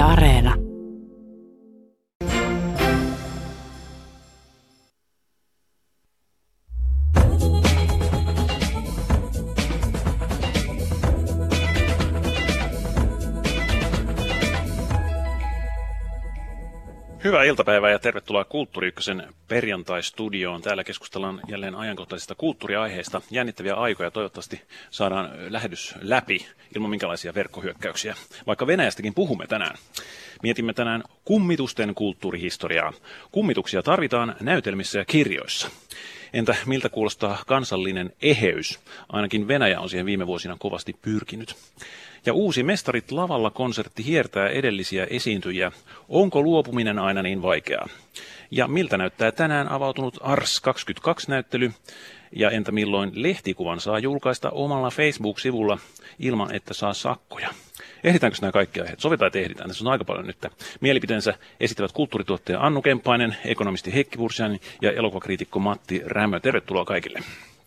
Areena. Hyvää iltapäivää ja tervetuloa Kulttuuri Ykkösen perjantai-studioon. Täällä keskustellaan jälleen ajankohtaisista kulttuuriaiheista. Jännittäviä aikoja toivottavasti saadaan lähetys läpi ilman minkälaisia verkkohyökkäyksiä. Vaikka Venäjästäkin puhumme tänään. Mietimme tänään kummitusten kulttuurihistoriaa. Kummituksia tarvitaan näytelmissä ja kirjoissa. Entä miltä kuulostaa kansallinen eheys? Ainakin Venäjä on siihen viime vuosina kovasti pyrkinyt. Ja uusi Mestarit lavalla konsertti hiertää edellisiä esiintyjiä. Onko luopuminen aina niin vaikeaa? Ja miltä näyttää tänään avautunut Ars 22-näyttely? Ja entä milloin lehtikuvan saa julkaista omalla Facebook-sivulla ilman, että saa sakkoja? Ehditäänkö nämä kaikki aiheet? Sovitaan, että ehditään. Tässä on aika paljon nyt. Mielipiteensä esittävät kulttuurituottaja Annu Kempainen, ekonomisti Heikki Bursian ja elokuvakriitikko Matti Rämö. Tervetuloa kaikille.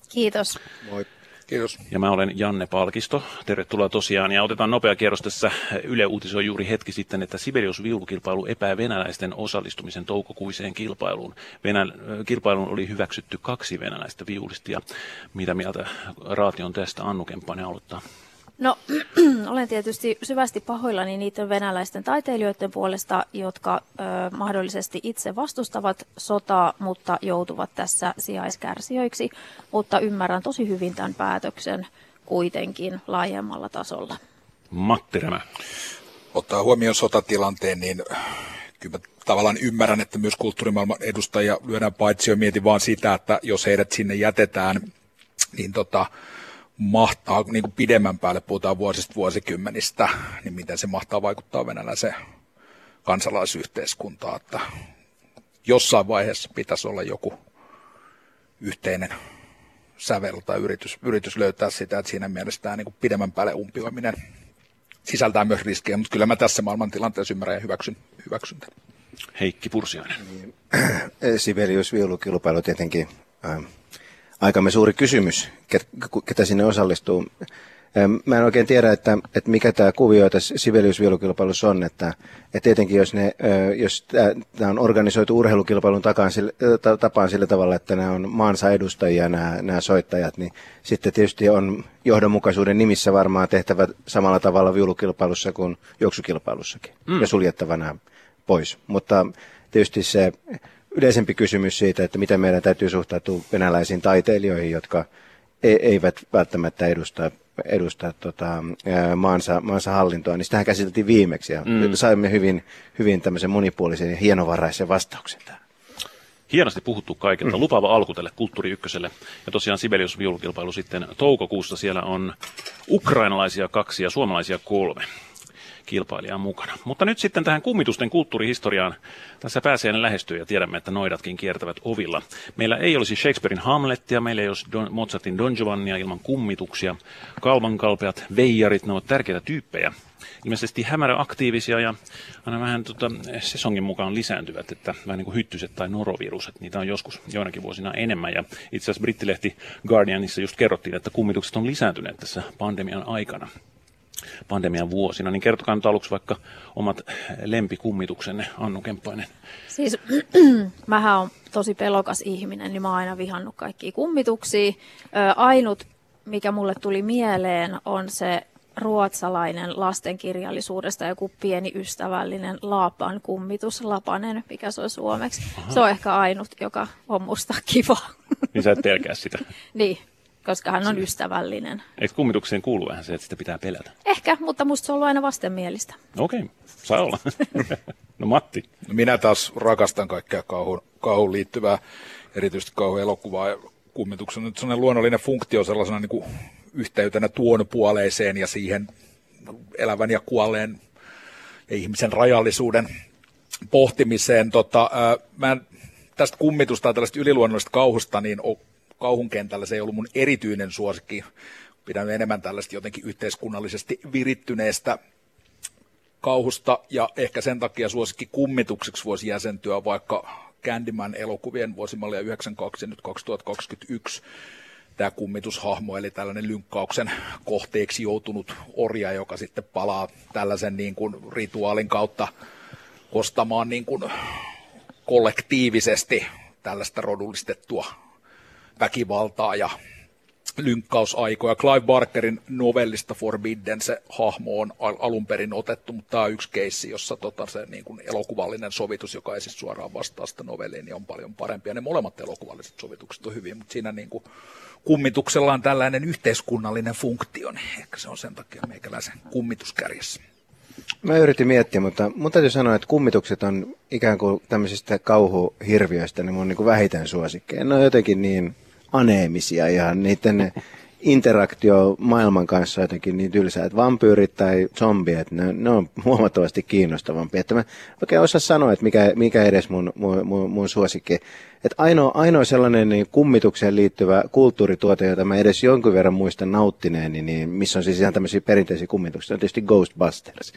Kiitos. Moi. Kiitos. Ja mä olen Janne Palkisto. Tervetuloa tosiaan. Ja otetaan nopea kierros tässä. Yle uutisoi juuri hetki sitten, että Sibelius viulukilpailu epää venäläisten osallistumisen toukokuiseen kilpailuun. Venä, kilpailuun oli hyväksytty kaksi venäläistä viulistia. Mitä mieltä Raati on tästä? Annu Kemppainen aloittaa. No, olen tietysti syvästi pahoillani niiden venäläisten taiteilijoiden puolesta, jotka ö, mahdollisesti itse vastustavat sotaa, mutta joutuvat tässä sijaiskärsijöiksi. Mutta ymmärrän tosi hyvin tämän päätöksen kuitenkin laajemmalla tasolla. Matti Rämä. Ottaa huomioon sotatilanteen, niin kyllä tavallaan ymmärrän, että myös kulttuurimaailman edustajia lyödään paitsi jo mietin vaan sitä, että jos heidät sinne jätetään, niin tota, mahtaa niin kuin pidemmän päälle, puhutaan vuosista vuosikymmenistä, niin miten se mahtaa vaikuttaa venäläiseen kansalaisyhteiskuntaan, että jossain vaiheessa pitäisi olla joku yhteinen sävel tai yritys, yritys löytää sitä, että siinä mielessä tämä niin kuin pidemmän päälle umpioiminen sisältää myös riskejä, mutta kyllä mä tässä maailmantilanteessa ymmärrän ja hyväksyn, hyväksyn tämän. Heikki Pursiainen. Sibelius viulukilpailu tietenkin ähm, aikamme suuri kysymys, ketä sinne osallistuu. Mä en oikein tiedä, että, että mikä tämä kuvio tässä Sibelius-viulukilpailussa on, että, että tietenkin jos, ne, jos tämä on organisoitu urheilukilpailun takaan, tapaan sillä tavalla, että nämä on maansa edustajia nämä, nämä soittajat, niin sitten tietysti on johdonmukaisuuden nimissä varmaan tehtävä samalla tavalla viulukilpailussa kuin juoksukilpailussakin mm. ja suljettava nämä pois. Mutta tietysti se yleisempi kysymys siitä, että miten meidän täytyy suhtautua venäläisiin taiteilijoihin, jotka e- eivät välttämättä edusta, edusta tota, maansa, maansa hallintoa, niin sitähän käsiteltiin viimeksi ja mm. saimme hyvin, hyvin tämmöisen monipuolisen ja hienovaraisen vastauksen tähän. Hienosti puhuttu kaikilta. Mm. Lupaava alku tälle Kulttuuri Ykköselle. Ja tosiaan Sibelius viulukilpailu sitten toukokuussa. Siellä on ukrainalaisia kaksi ja suomalaisia kolme kilpailijaa mukana. Mutta nyt sitten tähän kummitusten kulttuurihistoriaan. Tässä pääsee lähestyy ja tiedämme, että noidatkin kiertävät ovilla. Meillä ei olisi Shakespearein Hamlettia, meillä ei olisi Don, Mozartin Don Giovannia ilman kummituksia. Kalvankalpeat, veijarit, ne ovat tärkeitä tyyppejä. Ilmeisesti hämäräaktiivisia ja aina vähän tota, sesongin mukaan lisääntyvät, että vähän niin kuin hyttyset tai noroviruset, niitä on joskus joinakin vuosina enemmän. Ja itse asiassa brittilehti Guardianissa just kerrottiin, että kummitukset on lisääntyneet tässä pandemian aikana pandemian vuosina, niin kertokaa nyt aluksi vaikka omat lempikummituksenne, Annu Kemppainen. Siis mähän on tosi pelokas ihminen, niin mä oon aina vihannut kaikkia kummituksia. Ö, ainut, mikä mulle tuli mieleen, on se ruotsalainen lastenkirjallisuudesta joku pieni ystävällinen Laapan kummitus, Lapanen, mikä se on suomeksi. Aha. Se on ehkä ainut, joka on musta kiva. Niin sä et pelkää sitä. niin, koska hän on ystävällinen. Eikö kummitukseen kuulu vähän se, että sitä pitää pelätä? Ehkä, mutta musta se on ollut aina vastenmielistä. Okei, okay. saa olla. no Matti? No minä taas rakastan kaikkea kauhun, kauhun liittyvää, erityisesti kauhuelokuvaa ja kummituksen on sellainen luonnollinen funktio sellaisena niin kuin yhteytenä tuon puoleiseen ja siihen elävän ja kuolleen ja ihmisen rajallisuuden pohtimiseen. Tota, ää, mä en tästä kummitusta tai tällaista yliluonnollisesta kauhusta, niin kauhun kentällä se ei ollut mun erityinen suosikki. Pidän enemmän tällaista jotenkin yhteiskunnallisesti virittyneestä kauhusta ja ehkä sen takia suosikki kummitukseksi voisi jäsentyä vaikka Candyman elokuvien vuosimallia 92 ja nyt 2021 tämä kummitushahmo, eli tällainen lynkkauksen kohteeksi joutunut orja, joka sitten palaa tällaisen niin kuin rituaalin kautta kostamaan niin kuin kollektiivisesti tällaista rodullistettua väkivaltaa ja lynkkausaikoja. Clive Barkerin novellista Forbidden se hahmo on alun perin otettu, mutta tämä on yksi keissi, jossa tota se niin kuin elokuvallinen sovitus, joka ei siis suoraan vastaa sitä novelliin, niin on paljon parempi. Ja ne molemmat elokuvalliset sovitukset on hyviä, mutta siinä niin kuin kummituksella on tällainen yhteiskunnallinen funktio, niin ehkä se on sen takia meikäläisen kummituskärjessä. Mä yritin miettiä, mutta mun täytyy sanoa, että kummitukset on ikään kuin tämmöisistä kauhuhirviöistä niin mun niin kuin vähiten suosikkeja. Ne on jotenkin niin aneemisia ihan niiden interaktio maailman kanssa jotenkin niin tylsää, että vampyyrit tai zombiet, ne, ne on huomattavasti kiinnostavampia. Että mä oikein osaa sanoa, että mikä, mikä edes mun, mun, mun, mun suosikki. Että ainoa, ainoa sellainen niin kummitukseen liittyvä kulttuurituote, jota mä edes jonkin verran muistan nauttineeni, niin missä on siis ihan tämmöisiä perinteisiä kummituksia, on tietysti Ghostbusters.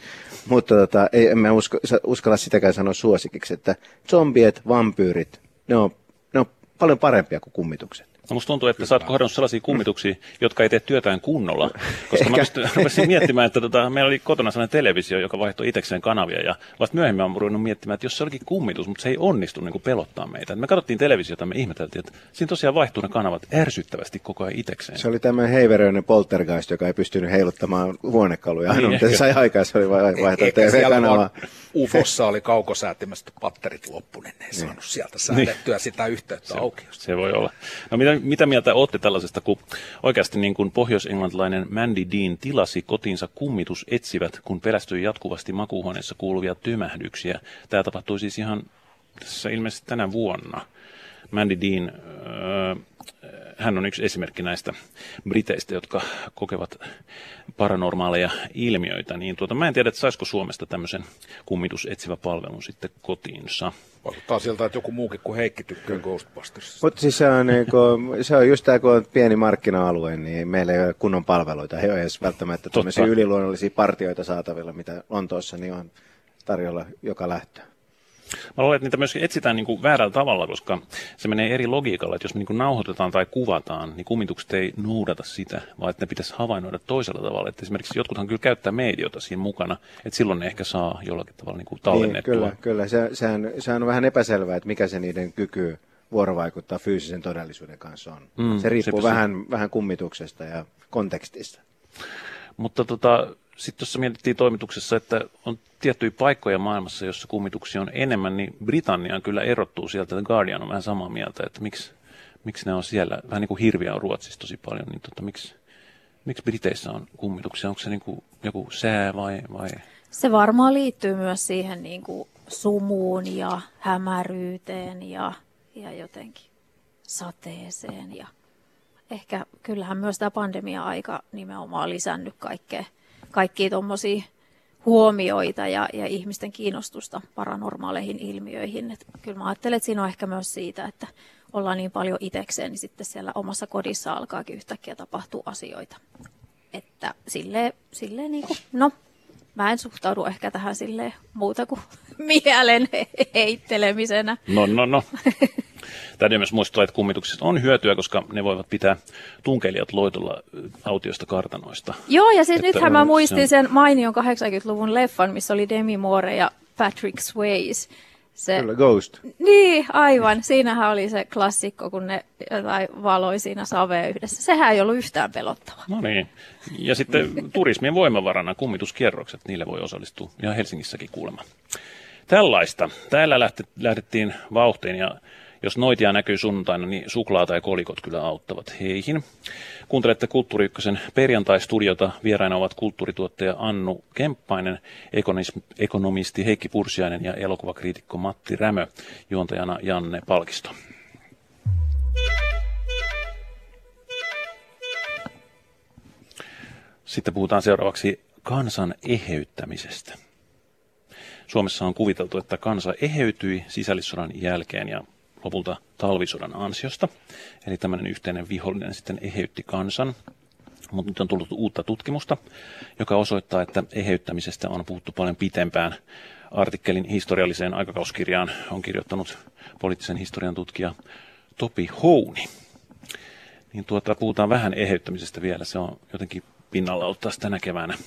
Mutta tota, ei, en mä usko, uskalla sitäkään sanoa suosikiksi, että zombiet, vampyyrit, ne on, ne on paljon parempia kuin kummitukset. No musta tuntuu, että sä oot kohdannut sellaisia kummituksia, jotka ei tee työtään kunnolla. Koska mä pystyn, miettimään, että tota, meillä oli kotona sellainen televisio, joka vaihtoi itsekseen kanavia. Ja vasta myöhemmin mä ruvennut miettimään, että jos se olikin kummitus, mutta se ei onnistu niin kuin pelottaa meitä. Et me katsottiin televisiota, me ihmeteltiin, että siinä tosiaan vaihtuu ne kanavat ärsyttävästi koko ajan itsekseen. Se oli tämmöinen heiveröinen poltergeist, joka ei pystynyt heiluttamaan huonekaluja. Ainoa, niin, mitä se sai aikaa, se oli vaihtaa TV-kanavaa. UFOssa oli kaukosäätimestä patterit loppu, niin ei niin. saanut sieltä säädettyä niin. sitä yhteyttä se, auki. Se voi olla. No mitä, mitä mieltä olette tällaisesta, kun oikeasti niin kuin pohjoisenglantilainen Mandy Dean tilasi kotiinsa kummitus etsivät, kun pelästyi jatkuvasti makuuhuoneessa kuuluvia tymähdyksiä. Tämä tapahtui siis ihan tässä ilmeisesti tänä vuonna. Mandy Dean, äh, hän on yksi esimerkki näistä briteistä, jotka kokevat paranormaaleja ilmiöitä. Niin tuota, mä en tiedä, että saisiko Suomesta tämmöisen kummitusetsivä palvelun sitten kotiinsa. Vaikuttaa siltä, että joku muukin kuin Heikki tykkää Ghostbusters. Mutta siis se on, niin kuin, se on just tämä, kun on pieni markkina-alue, niin meillä ei ole kunnon palveluita. Ei ole edes välttämättä tämmöisiä yliluonnollisia partioita saatavilla, mitä Lontoossa niin on tarjolla joka lähtöä. Mä luulen, että niitä myös etsitään niin kuin väärällä tavalla, koska se menee eri logiikalla, että jos me niin kuin nauhoitetaan tai kuvataan, niin kumitukset ei noudata sitä, vaan että ne pitäisi havainnoida toisella tavalla. Että esimerkiksi jotkuthan kyllä käyttää mediota siinä mukana, että silloin ne ehkä saa jollakin tavalla niin kuin tallennettua. Niin, kyllä, kyllä. Se, sehän, sehän on vähän epäselvää, että mikä se niiden kyky vuorovaikuttaa fyysisen todellisuuden kanssa on. Mm, se riippuu se vähän, vähän kummituksesta ja kontekstista. Mutta tota, sitten tuossa mietittiin toimituksessa, että on tiettyjä paikkoja maailmassa, jossa kummituksia on enemmän, niin Britannia kyllä erottuu sieltä. The Guardian on vähän samaa mieltä, että miksi, miksi ne on siellä, vähän niin kuin hirviä on Ruotsissa tosi paljon, niin tota, miksi, miksi Briteissä on kummituksia? Onko se niin kuin joku sää vai, vai? Se varmaan liittyy myös siihen niin kuin sumuun ja hämäryyteen ja, ja jotenkin sateeseen. Ja ehkä kyllähän myös tämä pandemia-aika nimenomaan lisännyt kaikkea kaikkia tuommoisia huomioita ja, ja ihmisten kiinnostusta paranormaaleihin ilmiöihin. Et kyllä mä ajattelen, että siinä on ehkä myös siitä, että ollaan niin paljon itekseen, niin sitten siellä omassa kodissa alkaakin yhtäkkiä tapahtua asioita. Että silleen, silleen niin kuin, no, mä en suhtaudu ehkä tähän silleen muuta kuin mielen heittelemisenä. No, no, no. Täytyy myös muistuttaa, että kummituksista on hyötyä, koska ne voivat pitää tunkelijat loitolla autioista kartanoista. Joo, ja siis nythän mä muistin sen mainion 80-luvun leffan, missä oli Demi Moore ja Patrick Swayze. Se, Kyllä, Ghost. Niin, aivan. Siinähän oli se klassikko, kun ne jotain valoi siinä savea yhdessä. Sehän ei ollut yhtään pelottava. No niin. Ja sitten turismien voimavarana kummituskierrokset, niille voi osallistua ihan Helsingissäkin kuulemma. Tällaista. Täällä lähdettiin vauhtiin ja jos noitia näkyy sunnuntaina, niin suklaata ja kolikot kyllä auttavat heihin. Kuuntelette Kulttuuri Ykkösen perjantai-studiota. Vieraina ovat kulttuurituottaja Annu Kemppainen, ekonomisti Heikki Pursiainen ja elokuvakriitikko Matti Rämö, juontajana Janne Palkisto. Sitten puhutaan seuraavaksi kansan eheyttämisestä. Suomessa on kuviteltu, että kansa eheytyi sisällissodan jälkeen ja lopulta talvisodan ansiosta. Eli tämmöinen yhteinen vihollinen sitten eheytti kansan. Mutta nyt on tullut uutta tutkimusta, joka osoittaa, että eheyttämisestä on puhuttu paljon pitempään. Artikkelin historialliseen aikakauskirjaan on kirjoittanut poliittisen historian tutkija Topi Houni. niin tuota, puhutaan vähän eheyttämisestä vielä. Se on jotenkin pinnalla ollut taas tänä keväänä.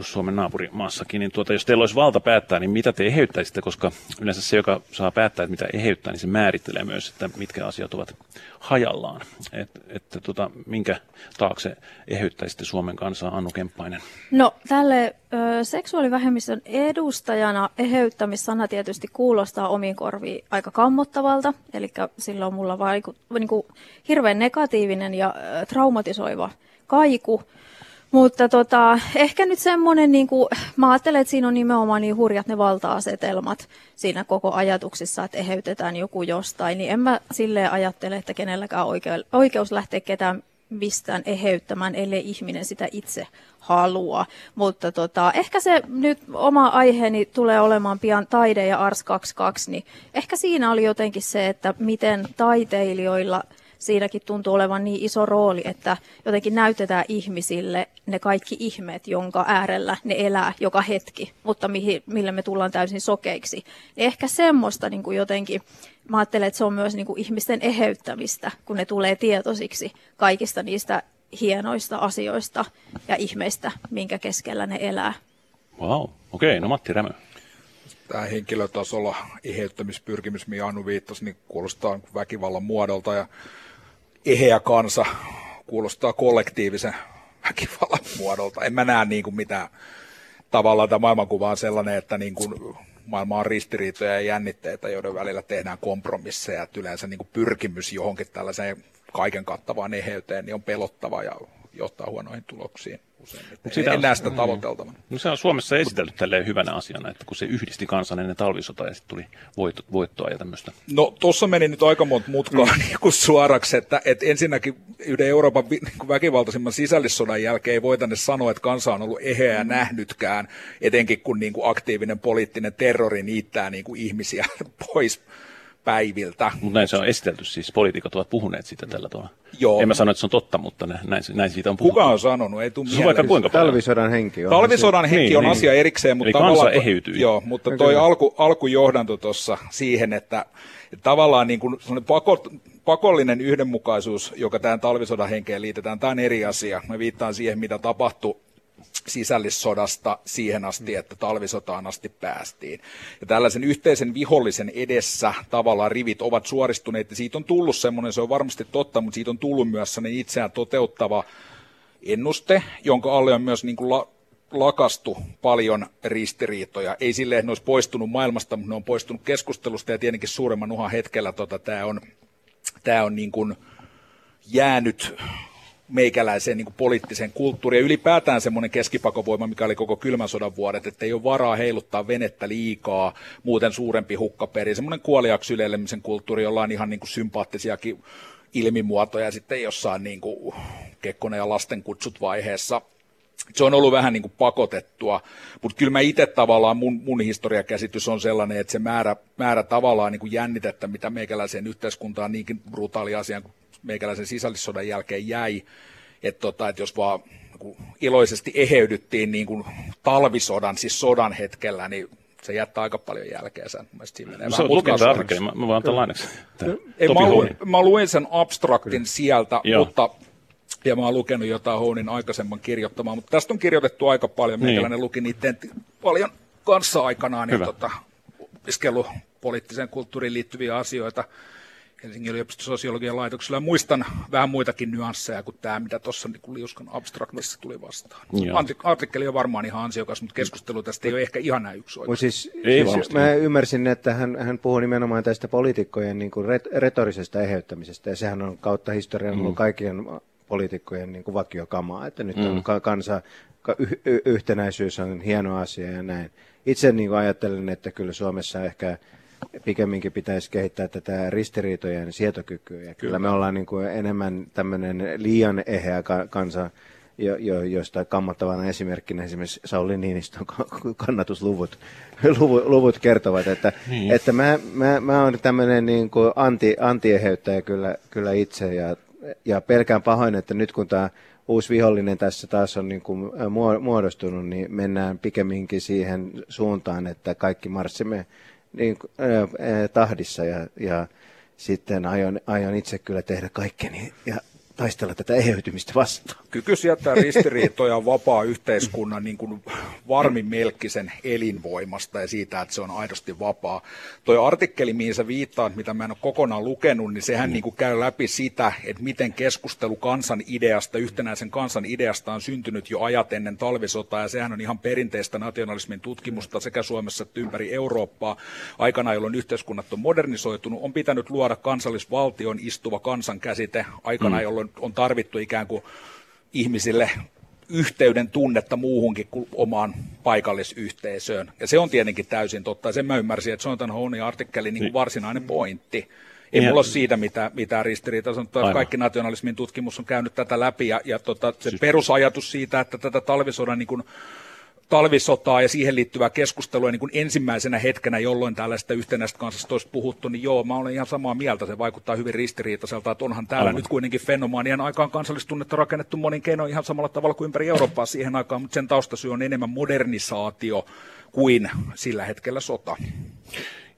Suomen naapurimaassakin, niin tuota, jos teillä olisi valta päättää, niin mitä te eheyttäisitte, koska yleensä se, joka saa päättää, että mitä eheyttää, niin se määrittelee myös, että mitkä asiat ovat hajallaan. Että et, tuota, minkä taakse eheyttäisitte Suomen kansaa, Annu Kemppainen? No tälle ö, seksuaalivähemmistön edustajana eheyttämissana tietysti kuulostaa omiin korviin aika kammottavalta, eli silloin mulla vaiku, niin kuin, hirveän negatiivinen ja ö, traumatisoiva kaiku. Mutta tota, ehkä nyt semmoinen, niin kuin, mä ajattelen, että siinä on nimenomaan niin hurjat ne valta-asetelmat siinä koko ajatuksissa, että eheytetään joku jostain, niin en mä silleen ajattele, että kenelläkään oikeus lähteä ketään mistään eheyttämään, ellei ihminen sitä itse halua. Mutta tota, ehkä se nyt oma aiheeni tulee olemaan pian taide ja Ars 22, niin ehkä siinä oli jotenkin se, että miten taiteilijoilla – siinäkin tuntuu olevan niin iso rooli, että jotenkin näytetään ihmisille ne kaikki ihmeet, jonka äärellä ne elää joka hetki, mutta mihin, millä me tullaan täysin sokeiksi. Ehkä semmoista niin kuin jotenkin, mä ajattelen, että se on myös niin kuin ihmisten eheyttämistä, kun ne tulee tietoisiksi kaikista niistä hienoista asioista ja ihmeistä, minkä keskellä ne elää. Wow, okei, okay, no Matti Rämö tämä henkilötasolla eheyttämispyrkimys, mihin Anu viittasi, niin kuulostaa väkivallan muodolta ja eheä kansa kuulostaa kollektiivisen väkivallan muodolta. En mä näe niin kuin mitään tavallaan tämä maailmankuva on sellainen, että niin kuin maailma on ristiriitoja ja jännitteitä, joiden välillä tehdään kompromisseja. Että yleensä niin kuin pyrkimys johonkin tällaiseen kaiken kattavaan eheyteen niin on pelottava ja johtaa huonoihin tuloksiin useimmiten. Sitä en näe sitä mm. tavoiteltavana. No se on Suomessa esitelty tälleen hyvänä asiana, että kun se yhdisti kansan ennen talvisota ja sitten tuli voitto, voittoa ja tämmöistä. No tuossa meni nyt aika monta mutkaa mm. niin kuin suoraksi, että, että ensinnäkin yhden Euroopan niin väkivaltaisimman sisällissodan jälkeen ei voi tänne sanoa, että kansa on ollut eheä mm. nähnytkään, etenkin kun niin kuin aktiivinen poliittinen terrori niittää niin kuin ihmisiä pois päiviltä. Mutta näin se on esitelty, siis poliitikot ovat puhuneet siitä tällä tavalla. Joo. En mä sano, että se on totta, mutta näin, näin siitä on puhuttu. Kuka on sanonut? Ei se on vaikka kuinka Talvisodan henki on. Talvisodan henki niin, on niin. asia erikseen, mutta Eli tavallaan... eheytyi. Joo, mutta toi alku, alkujohdanto tuossa siihen, että, että tavallaan niin kuin pako, pakollinen yhdenmukaisuus, joka tähän talvisodan henkeen liitetään, tämä on eri asia. Mä viittaan siihen, mitä tapahtui sisällissodasta siihen asti, että talvisotaan asti päästiin. Ja tällaisen yhteisen vihollisen edessä tavallaan rivit ovat suoristuneet, ja siitä on tullut semmoinen, se on varmasti totta, mutta siitä on tullut myös sellainen itseään toteuttava ennuste, jonka alle on myös niin kuin la, lakastu paljon ristiriitoja. Ei silleen, että ne olisi poistunut maailmasta, mutta ne on poistunut keskustelusta, ja tietenkin suuremman uhan hetkellä tota, tämä on, tämä on niin kuin jäänyt meikäläiseen niin poliittiseen kulttuuriin ja ylipäätään semmoinen keskipakovoima, mikä oli koko kylmän sodan vuodet, että ei ole varaa heiluttaa venettä liikaa, muuten suurempi hukkaperi, semmoinen kuoliaksi yleilemisen kulttuuri, jolla on ihan niin kuin sympaattisiakin ilmimuotoja sitten jossain niin kuin Kekkonen ja lasten kutsut vaiheessa. Se on ollut vähän niin kuin pakotettua, mutta kyllä mä itse tavallaan, mun, mun historiakäsitys on sellainen, että se määrä, määrä tavallaan niin kuin jännitettä, mitä meikäläiseen yhteiskuntaan niinkin brutaali asian kuin meikäläisen sisällissodan jälkeen jäi, että, tota, että jos vaan niin iloisesti eheydyttiin niin kuin talvisodan, siis sodan hetkellä, niin se jättää aika paljon jälkeensä. No, se on lukenut artikkeli, mä, mä voin antaa lainaksi. Ei, mä, luin, mä luin sen abstraktin sieltä, Joo. mutta ja mä oon lukenut jotain Hounin aikaisemman kirjoittamaa, mutta tästä on kirjoitettu aika paljon. Meikäläinen niin. luki niiden paljon kanssa aikanaan, niin tota, opiskellut poliittiseen kulttuuriin liittyviä asioita. Helsingin yliopiston sosiologian laitoksella muistan vähän muitakin nyansseja kuin tämä, mitä tuossa niin liuskan abstraktissa tuli vastaan. Joo. Artikkeli on varmaan ihan ansiokas, mutta keskustelu tästä ei ole ehkä ihan näin yksioikoinen. Siis, ei siis mä ymmärsin, että hän, hän puhuu nimenomaan tästä poliitikkojen niin kuin retorisesta eheyttämisestä, ja sehän on kautta historian mm. kaikkien poliitikkojen niin kuin vakiokamaa, että nyt mm. on kansa, y- y- yhtenäisyys on hieno asia ja näin. Itse niin kuin ajattelen, että kyllä Suomessa ehkä pikemminkin pitäisi kehittää tätä ristiriitojen sietokykyä. Kyllä, kyllä me ollaan niin kuin enemmän tämmöinen liian eheä kansa, jo, jo, josta kammottavana esimerkkinä esimerkiksi Sauli Niinistön kannatusluvut luvut, luvut kertovat, että, niin. että mä, mä, mä olen tämmöinen niin kuin anti, antieheyttäjä kyllä, kyllä itse ja, ja pelkään pahoin, että nyt kun tämä uusi vihollinen tässä taas on niin kuin muodostunut, niin mennään pikemminkin siihen suuntaan, että kaikki marssimme niin, tahdissa ja, ja sitten aion, aion itse kyllä tehdä kaikkeni ja taistella tätä eheytymistä vastaan? Kyky sieltä ristiriitoja vapaa yhteiskunnan niin kuin varmin melkkisen elinvoimasta ja siitä, että se on aidosti vapaa. Tuo artikkeli, mihin sä viittaat, mitä mä en ole kokonaan lukenut, niin sehän mm. niin kuin käy läpi sitä, että miten keskustelu kansan ideasta, yhtenäisen kansan ideasta on syntynyt jo ajat ennen talvisotaa, ja sehän on ihan perinteistä nationalismin tutkimusta sekä Suomessa että ympäri Eurooppaa. Aikana, jolloin yhteiskunnat on modernisoitunut, on pitänyt luoda kansallisvaltion istuva kansan käsite aikana, mm. jolloin on tarvittu ikään kuin ihmisille yhteyden tunnetta muuhunkin kuin omaan paikallisyhteisöön. Ja se on tietenkin täysin totta. Sen mä ymmärsin, että se on tämän Honin artikkelin niin varsinainen pointti. Ei mulla ole siitä mitään, mitään ristiriitaa. Sanotaan, kaikki nationalismin tutkimus on käynyt tätä läpi ja, ja tota, se siis... perusajatus siitä, että tätä talvisodan niin kuin, talvisotaa ja siihen liittyvää keskustelua niin kuin ensimmäisenä hetkenä, jolloin tällaista yhtenäistä kansasta olisi puhuttu, niin joo, mä olen ihan samaa mieltä, se vaikuttaa hyvin ristiriitaiselta, että onhan täällä Aivan. nyt kuitenkin fenomaanien aikaan kansallistunnetta rakennettu monin keinoin ihan samalla tavalla kuin ympäri Eurooppaa siihen aikaan, mutta sen taustasyy on enemmän modernisaatio kuin sillä hetkellä sota.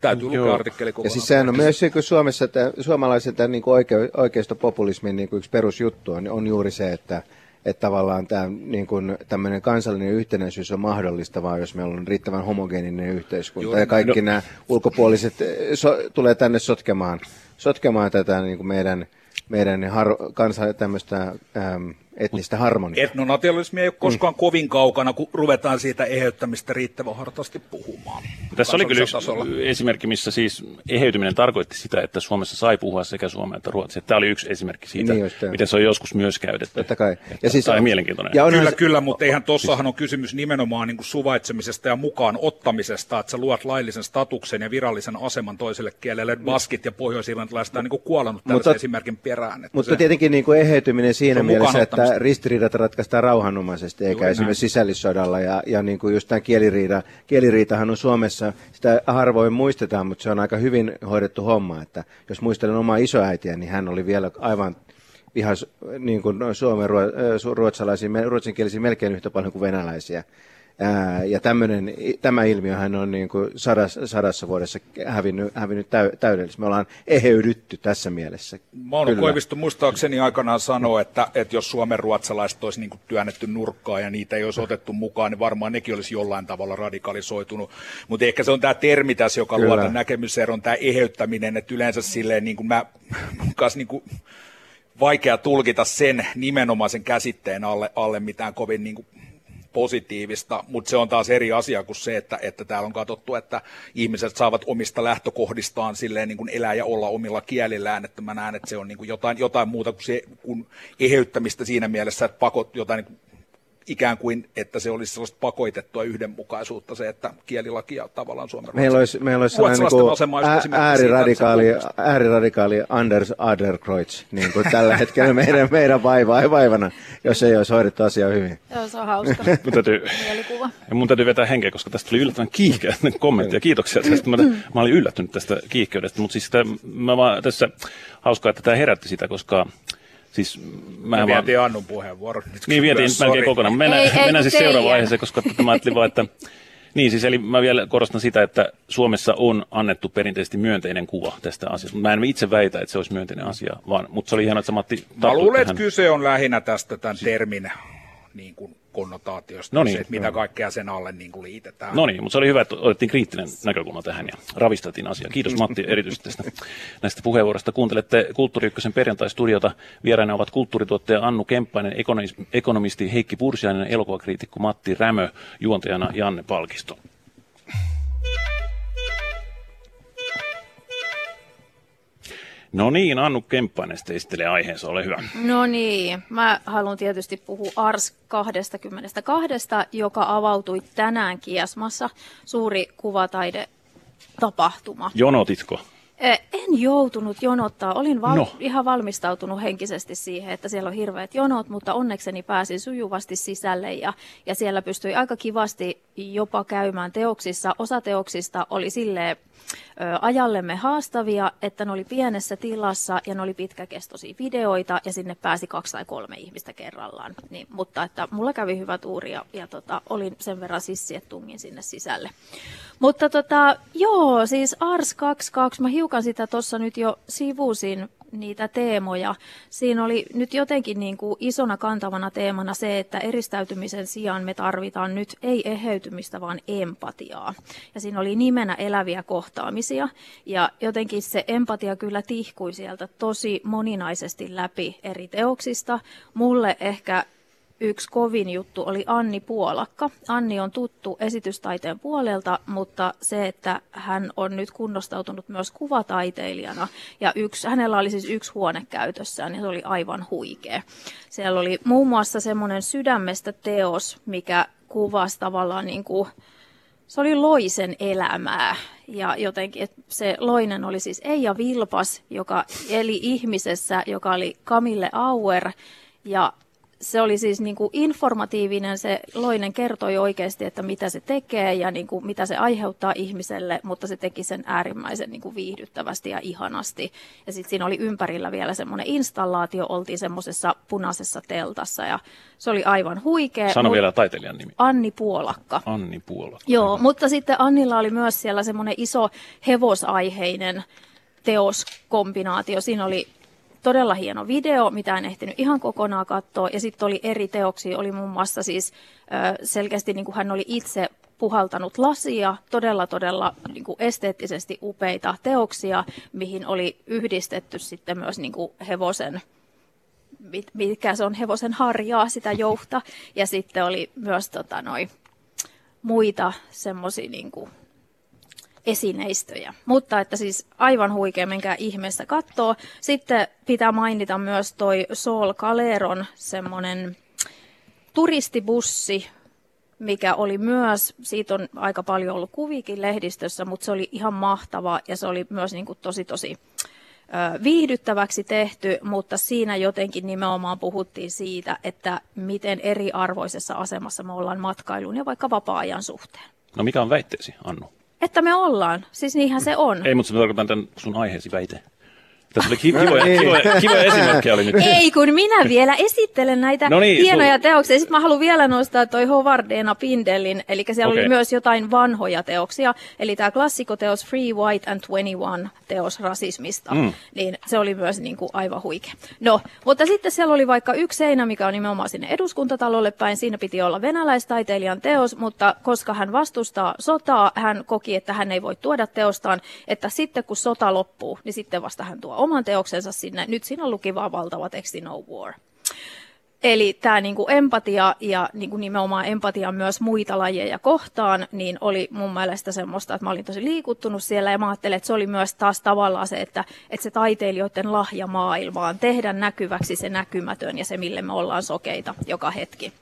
Täytyy lukea Joo. artikkeli Ja siis sehän on myös se, kun Suomessa tämä, suomalaisen tämän niin oike, oikeistopopulismin niin kuin yksi perusjuttu on, on juuri se, että että tavallaan tämä niin kuin, tämmöinen kansallinen yhtenäisyys on mahdollista vaan, jos meillä on riittävän homogeeninen yhteiskunta. Joo, ja kaikki no. nämä ulkopuoliset eh, so, tulee tänne sotkemaan, sotkemaan tätä niin kuin meidän, meidän har, kansa, tämmöistä äm, etnistä harmoniaa. Etnonationalismi ei ole koskaan mm. kovin kaukana, kun ruvetaan siitä eheyttämistä riittävän hartaasti puhumaan. Tässä oli kyllä yksi tasolla. esimerkki, missä siis eheytyminen tarkoitti sitä, että Suomessa sai puhua sekä suomea että ruotsia. Tämä oli yksi esimerkki siitä, niin miten se on joskus myös käytetty. Totta kai. Ja siis tämä on mielenkiintoinen. Ja kyllä, se... kyllä, mutta eihän tuossahan siis... on kysymys nimenomaan niin kuin suvaitsemisesta ja mukaan ottamisesta, että sä luot laillisen statuksen ja virallisen aseman toiselle kielelle. Baskit ja pohjois-irlantilaiset on niin kuollut tällaisen esimerkin perään. Että mutta se, tietenkin niin kuin eheytyminen siinä mielessä, että ristiriidat ratkaistaan rauhanomaisesti, eikä Juuri esimerkiksi näin. sisällissodalla. Ja, ja niin kuin just tämä kieliriita, kieliriitahan on Suomessa, sitä harvoin muistetaan, mutta se on aika hyvin hoidettu homma. Että jos muistelen omaa isoäitiä, niin hän oli vielä aivan ihan niin kuin suomen ruotsalaisia, ruotsinkielisiä melkein yhtä paljon kuin venäläisiä. Ää, ja tämmönen, tämä ilmiöhän on niin kuin sadassa, sadassa vuodessa hävinnyt, hävinnyt täydellisesti. Me ollaan eheydytty tässä mielessä. Mauno Koivisto muistaakseni aikanaan sanoi, että, että jos Suomen ruotsalaiset olisi niin kuin työnnetty nurkkaan ja niitä ei olisi otettu mukaan, niin varmaan nekin olisi jollain tavalla radikalisoitunut. Mutta ehkä se on tämä termi tässä, joka Kyllä. luo tämän näkemyseron, tämä eheyttäminen, että yleensä silleen niin kuin mä kanssa niin kuin vaikea tulkita sen nimenomaisen käsitteen alle, alle mitään kovin niin kuin positiivista, mutta se on taas eri asia kuin se, että, että täällä on katsottu, että ihmiset saavat omista lähtökohdistaan silleen niin kuin elää ja olla omilla kielillään, että mä näen, että se on niin kuin jotain, jotain muuta kuin, se, kuin eheyttämistä siinä mielessä, että pakot jotain niin ikään kuin, että se olisi sellaista pakoitettua yhdenmukaisuutta, se, että kielilaki ja tavallaan Suomen Meillä olisi, meillä olisi sellainen niin ääriradikaali, ääriradikaali Anders Adlerkreutz, niin kuin tällä hetkellä meidän, meidän vaivaa, vaivana, jos ei olisi hoidettu asiaa hyvin. Joo, se on hauska. mun, täytyy, ja mun täytyy vetää henkeä, koska tästä tuli yllättävän kiihkeä kommentti ja kiitoksia tästä. Mä, mä olin yllättynyt tästä kiihkeydestä, mutta siis sitä, mä vaan, tässä hauskaa, että tämä herätti sitä, koska Siis mä me vietiin vaan... Annun puheenvuoro. Niin vietiin melkein kokonaan. Mennään, ei, mennään siis seuraavaan aiheeseen, koska mä ajattelin vaan, että niin, siis eli mä vielä korostan sitä, että Suomessa on annettu perinteisesti myönteinen kuva tästä asiasta. Mä en itse väitä, että se olisi myönteinen asia, vaan, mutta se oli hienoa, että sä Matti Mä luulen, että kyse on lähinnä tästä tämän termin niin kuin konnotaatiosta, no niin, se, että mitä kaikkea sen alle niin kuin liitetään. No niin, mutta se oli hyvä, että otettiin kriittinen näkökulma tähän ja ravisteltiin asiaa. Kiitos Matti erityisesti tästä, näistä puheenvuoroista. Kuuntelette Kulttuuri Ykkösen perjantai-studiota. Vieraina ovat kulttuurituottaja Annu Kemppainen, ekonomisti Heikki Pursiainen, elokuvakriitikko Matti Rämö, juontajana Janne Palkisto. No niin, Annu Kemppainen esittelee aiheensa, ole hyvä. No niin, mä haluan tietysti puhua ARS 22, joka avautui tänään Kiasmassa. Suuri kuvataide tapahtuma. Jonotitko? En joutunut jonottaa. Olin val- no. ihan valmistautunut henkisesti siihen, että siellä on hirveät jonot, mutta onnekseni pääsin sujuvasti sisälle ja, ja siellä pystyi aika kivasti jopa käymään teoksissa. Osa teoksista oli silleen ajallemme haastavia, että ne oli pienessä tilassa ja ne oli pitkäkestoisia videoita ja sinne pääsi kaksi tai kolme ihmistä kerrallaan. Niin, mutta että mulla kävi hyvä tuuri ja, ja tota, olin sen verran sissi, että tungin sinne sisälle. Mutta tota, joo, siis Ars 22, mä hiukan sitä tuossa nyt jo sivusin niitä teemoja. Siinä oli nyt jotenkin niin kuin isona kantavana teemana se, että eristäytymisen sijaan me tarvitaan nyt ei eheytymistä, vaan empatiaa. Ja siinä oli nimenä eläviä kohtaamisia. Ja jotenkin se empatia kyllä tihkui sieltä tosi moninaisesti läpi eri teoksista. Mulle ehkä yksi kovin juttu oli Anni Puolakka. Anni on tuttu esitystaiteen puolelta, mutta se, että hän on nyt kunnostautunut myös kuvataiteilijana. Ja yksi, hänellä oli siis yksi huone käytössään ja se oli aivan huikea. Siellä oli muun muassa semmoinen sydämestä teos, mikä kuvasi tavallaan niin kuin, se oli Loisen elämää ja jotenkin, että se Loinen oli siis Eija Vilpas, joka eli ihmisessä, joka oli Camille Auer ja se oli siis niin kuin informatiivinen, se Loinen kertoi oikeasti, että mitä se tekee ja niin kuin mitä se aiheuttaa ihmiselle, mutta se teki sen äärimmäisen niin kuin viihdyttävästi ja ihanasti. Ja sitten siinä oli ympärillä vielä semmoinen installaatio, oltiin semmoisessa punaisessa teltassa ja se oli aivan huikea. Sano vielä taiteilijan nimi. Anni Puolakka. Anni Puolakka. Joo, mutta sitten Annilla oli myös siellä semmoinen iso hevosaiheinen teoskombinaatio. Siinä oli todella hieno video, mitä en ehtinyt ihan kokonaan katsoa. Ja sitten oli eri teoksia, oli muun muassa siis selkeästi niin kuin hän oli itse puhaltanut lasia, todella todella niin kuin esteettisesti upeita teoksia, mihin oli yhdistetty sitten myös niin kuin hevosen mikä se on hevosen harjaa, sitä jouhta. Ja sitten oli myös tota, noi, muita semmoisia niin esineistöjä. Mutta että siis aivan huikea, menkää ihmeessä kattoo. Sitten pitää mainita myös toi Sol Caleron semmoinen turistibussi, mikä oli myös, siitä on aika paljon ollut kuvikin lehdistössä, mutta se oli ihan mahtava ja se oli myös niin kuin tosi tosi viihdyttäväksi tehty, mutta siinä jotenkin nimenomaan puhuttiin siitä, että miten eriarvoisessa asemassa me ollaan matkailun ja vaikka vapaa-ajan suhteen. No mikä on väitteesi, Annu? Että me ollaan. Siis niinhän se on. Ei, mutta se tarkoitan tämän sun aiheesi väite. Tässä oli kivoja, kivoja, kivoja esimerkkejä oli nyt. Ei, kun minä vielä esittelen näitä no niin, hienoja sul... teoksia. Sitten mä haluan vielä nostaa toi Howardena Pindelin, eli siellä okay. oli myös jotain vanhoja teoksia. Eli tämä klassikoteos Free White and 21 teos rasismista, mm. niin se oli myös niin kuin aivan huikea. No, mutta sitten siellä oli vaikka yksi seinä, mikä on nimenomaan sinne eduskuntatalolle päin. Siinä piti olla venäläistaiteilijan teos, mutta koska hän vastustaa sotaa, hän koki, että hän ei voi tuoda teostaan, että sitten kun sota loppuu, niin sitten vasta hän tuo oman teoksensa sinne. Nyt siinä luki vaan valtava teksti No War. Eli tämä niinku empatia ja niinku nimenomaan empatia myös muita lajeja kohtaan, niin oli mun mielestä semmoista, että mä olin tosi liikuttunut siellä ja mä ajattelin, että se oli myös taas tavallaan se, että, että se taiteilijoiden lahja maailmaan, tehdä näkyväksi se näkymätön ja se, mille me ollaan sokeita joka hetki.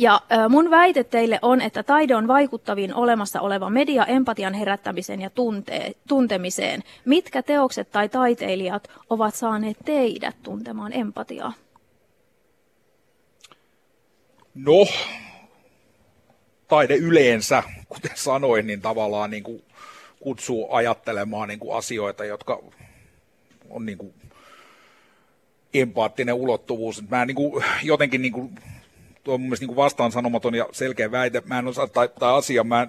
Ja mun väite teille on, että taide on vaikuttavin olemassa oleva media empatian herättämiseen ja tunte- tuntemiseen. Mitkä teokset tai taiteilijat ovat saaneet teidät tuntemaan empatiaa? No, taide yleensä, kuten sanoin, niin tavallaan niin kuin kutsuu ajattelemaan niin kuin asioita, jotka on niin kuin empaattinen ulottuvuus. Mä niin kuin, jotenkin niin kuin tuo on mun mielestä niin vastaan sanomaton ja selkeä väite. Mä en osaa, tai, tai asia, mä en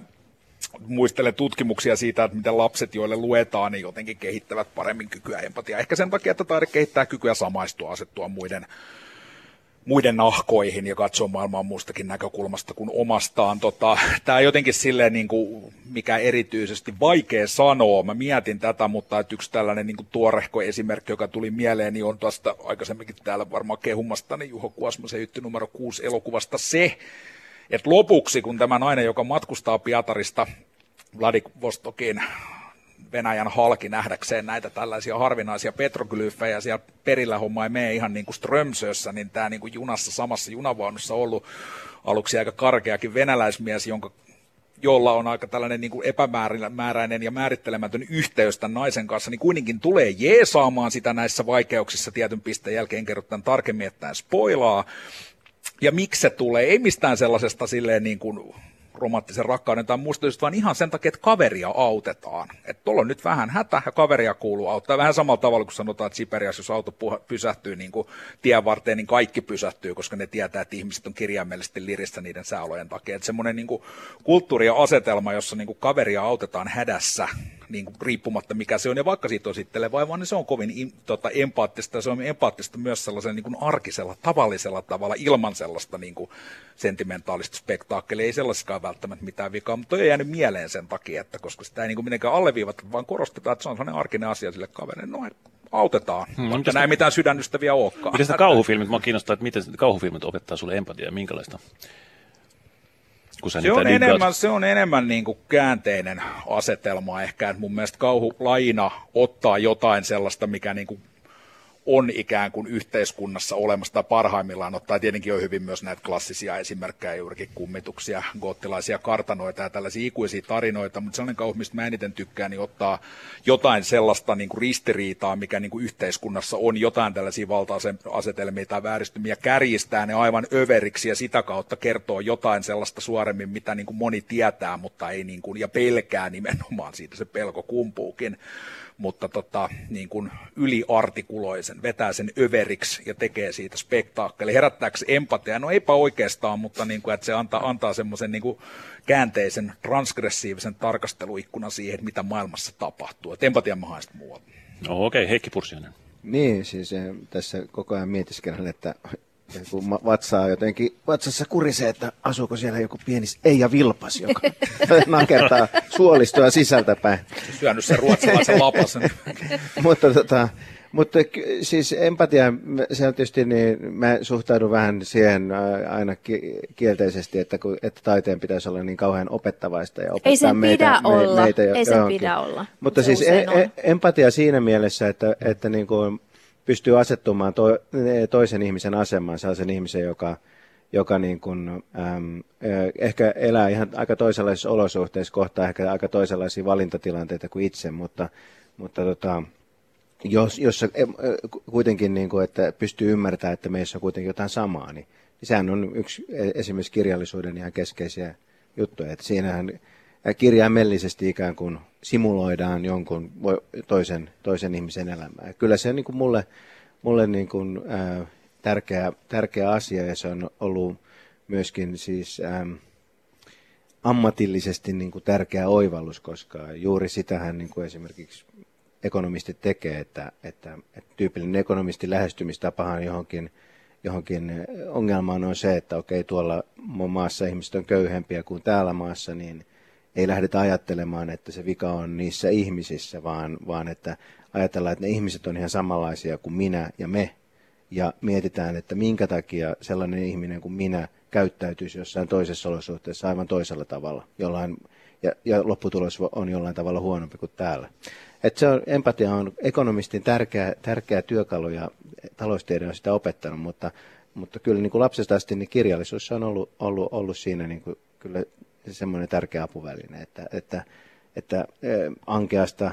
muistele tutkimuksia siitä, että miten lapset, joille luetaan, niin jotenkin kehittävät paremmin kykyä empatia. Ehkä sen takia, että taide kehittää kykyä samaistua, asettua muiden muiden nahkoihin ja katsoa maailmaa muustakin näkökulmasta kuin omastaan. Tota, Tämä jotenkin silleen, niin kuin, mikä erityisesti vaikea sanoa. Mä mietin tätä, mutta yksi tällainen niin kuin tuorehko esimerkki, joka tuli mieleen, niin on tuosta aikaisemminkin täällä varmaan kehumasta, niin Juho Kuosmasen juttu numero 6 elokuvasta se, että lopuksi, kun tämä nainen, joka matkustaa Pietarista Vladivostokiin Venäjän halki nähdäkseen näitä tällaisia harvinaisia petroglyfejä. Siellä perillä homma ei mene ihan niin kuin Strömsössä, niin tämä niin kuin junassa samassa junavaunussa ollut aluksi aika karkeakin venäläismies, jonka jolla on aika tällainen niin kuin epämääräinen ja määrittelemätön yhteys tämän naisen kanssa, niin kuitenkin tulee jeesaamaan sitä näissä vaikeuksissa tietyn pisteen jälkeen kerrotaan tarkemmin, että spoilaa. Ja miksi se tulee? Ei mistään sellaisesta silleen niin kuin romanttisen rakkauden tai muusta vaan ihan sen takia, että kaveria autetaan. Että tuolla on nyt vähän hätä ja kaveria kuuluu auttaa. Vähän samalla tavalla kuin sanotaan, että Siperiassa, jos auto pysähtyy niin kuin tien varteen, niin kaikki pysähtyy, koska ne tietää, että ihmiset on kirjaimellisesti lirissä niiden sääolojen takia. Että semmoinen niin kulttuuri ja asetelma, jossa niin kuin kaveria autetaan hädässä, niin kuin riippumatta mikä se on, ja vaikka siitä on esittelevää, vaan niin se on kovin tota, empaattista, se on empaattista myös sellaisen niin kuin arkisella, tavallisella tavalla, ilman sellaista niin kuin sentimentaalista spektaakkelia, ei sellaiskaan välttämättä mitään vikaa, mutta ei jäänyt mieleen sen takia, että koska sitä ei niin kuin mitenkään alleviivata, vaan korostetaan, että se on sellainen arkinen asia sille kaverille, no autetaan, hmm, vaikka näin mitään sydänystäviä olekaan. Miten sitä kauhufilmit, mä kiinnostaa, että miten kauhufilmit opettaa sulle empatiaa ja minkälaista? Kun se, on enemmän, se on enemmän niin kuin käänteinen asetelma ehkä, että mun mielestä kauhulaina ottaa jotain sellaista, mikä niin kuin on ikään kuin yhteiskunnassa olemassa tai parhaimmillaan ottaa. Tietenkin on hyvin myös näitä klassisia esimerkkejä, juurikin kummituksia, goottilaisia kartanoita ja tällaisia ikuisia tarinoita, mutta sellainen kauhu, mistä mä eniten tykkään, niin ottaa jotain sellaista niin kuin ristiriitaa, mikä niin kuin yhteiskunnassa on, jotain tällaisia valta-asetelmia tai vääristymiä, kärjistää ne aivan överiksi ja sitä kautta kertoo jotain sellaista suoremmin, mitä niin kuin moni tietää, mutta ei niin kuin, ja pelkää nimenomaan, siitä se pelko kumpuukin mutta tota, niin kuin yliartikuloi sen, vetää sen överiksi ja tekee siitä spektaakkeli. Herättääkö empatia? No eipä oikeastaan, mutta niin kuin, että se antaa, antaa semmoisen niin käänteisen, transgressiivisen tarkasteluikkunan siihen, että mitä maailmassa tapahtuu. Että empatia mä haen muualta. No okei, okay. Heikki Pursiainen. Niin, siis eh, tässä koko ajan mietiskelen, että kun vatsaa jotenkin, vatsassa kurisee, että asuuko siellä joku pieni Eija Vilpas, joka nakertaa suolistoa sisältäpäin. Syönyt sen ruotsalaisen lapasen. mutta tota, mutta siis empatia, se on tietysti niin, mä suhtaudun vähän siihen aina kielteisesti, että, kun, että taiteen pitäisi olla niin kauhean opettavaista ja opettaa Ei sen meitä, pidä me, olla. meitä Ei sen pidä olla. Mutta siis e, e, empatia siinä mielessä, että, että niin kuin pystyy asettumaan to, toisen ihmisen asemaan, sellaisen ihmisen, joka, joka niin kuin, äm, ehkä elää ihan aika toisenlaisissa olosuhteissa, kohtaa ehkä aika toisenlaisia valintatilanteita kuin itse, mutta, mutta tota, jos, jos kuitenkin niin kuin, että pystyy ymmärtämään, että meissä on kuitenkin jotain samaa, niin, niin sehän on yksi esimerkiksi kirjallisuuden ihan keskeisiä juttuja, että siinähän kirjaimellisesti ikään kuin simuloidaan jonkun toisen, toisen ihmisen elämää. Kyllä se on niin kuin mulle, mulle niin kuin, ää, tärkeä, tärkeä asia ja se on ollut myöskin siis ää, ammatillisesti niin kuin tärkeä oivallus, koska juuri sitähän niin kuin esimerkiksi ekonomistit tekee, että, että, että tyypillinen ekonomistin lähestymistapahan johonkin, johonkin ongelmaan on se, että okei, tuolla maassa ihmiset on köyhempiä kuin täällä maassa, niin ei lähdetä ajattelemaan, että se vika on niissä ihmisissä, vaan, vaan että ajatellaan, että ne ihmiset on ihan samanlaisia kuin minä ja me, ja mietitään, että minkä takia sellainen ihminen kuin minä käyttäytyisi jossain toisessa olosuhteessa aivan toisella tavalla, jollain, ja, ja lopputulos on jollain tavalla huonompi kuin täällä. Et se on, empatia on ekonomistin tärkeä, tärkeä työkalu ja taloustiede on sitä opettanut, mutta, mutta kyllä niin kuin lapsesta asti niin kirjallisuus on ollut, ollut, ollut siinä niin kuin, kyllä semmoinen tärkeä apuväline, että, että, että ankeasta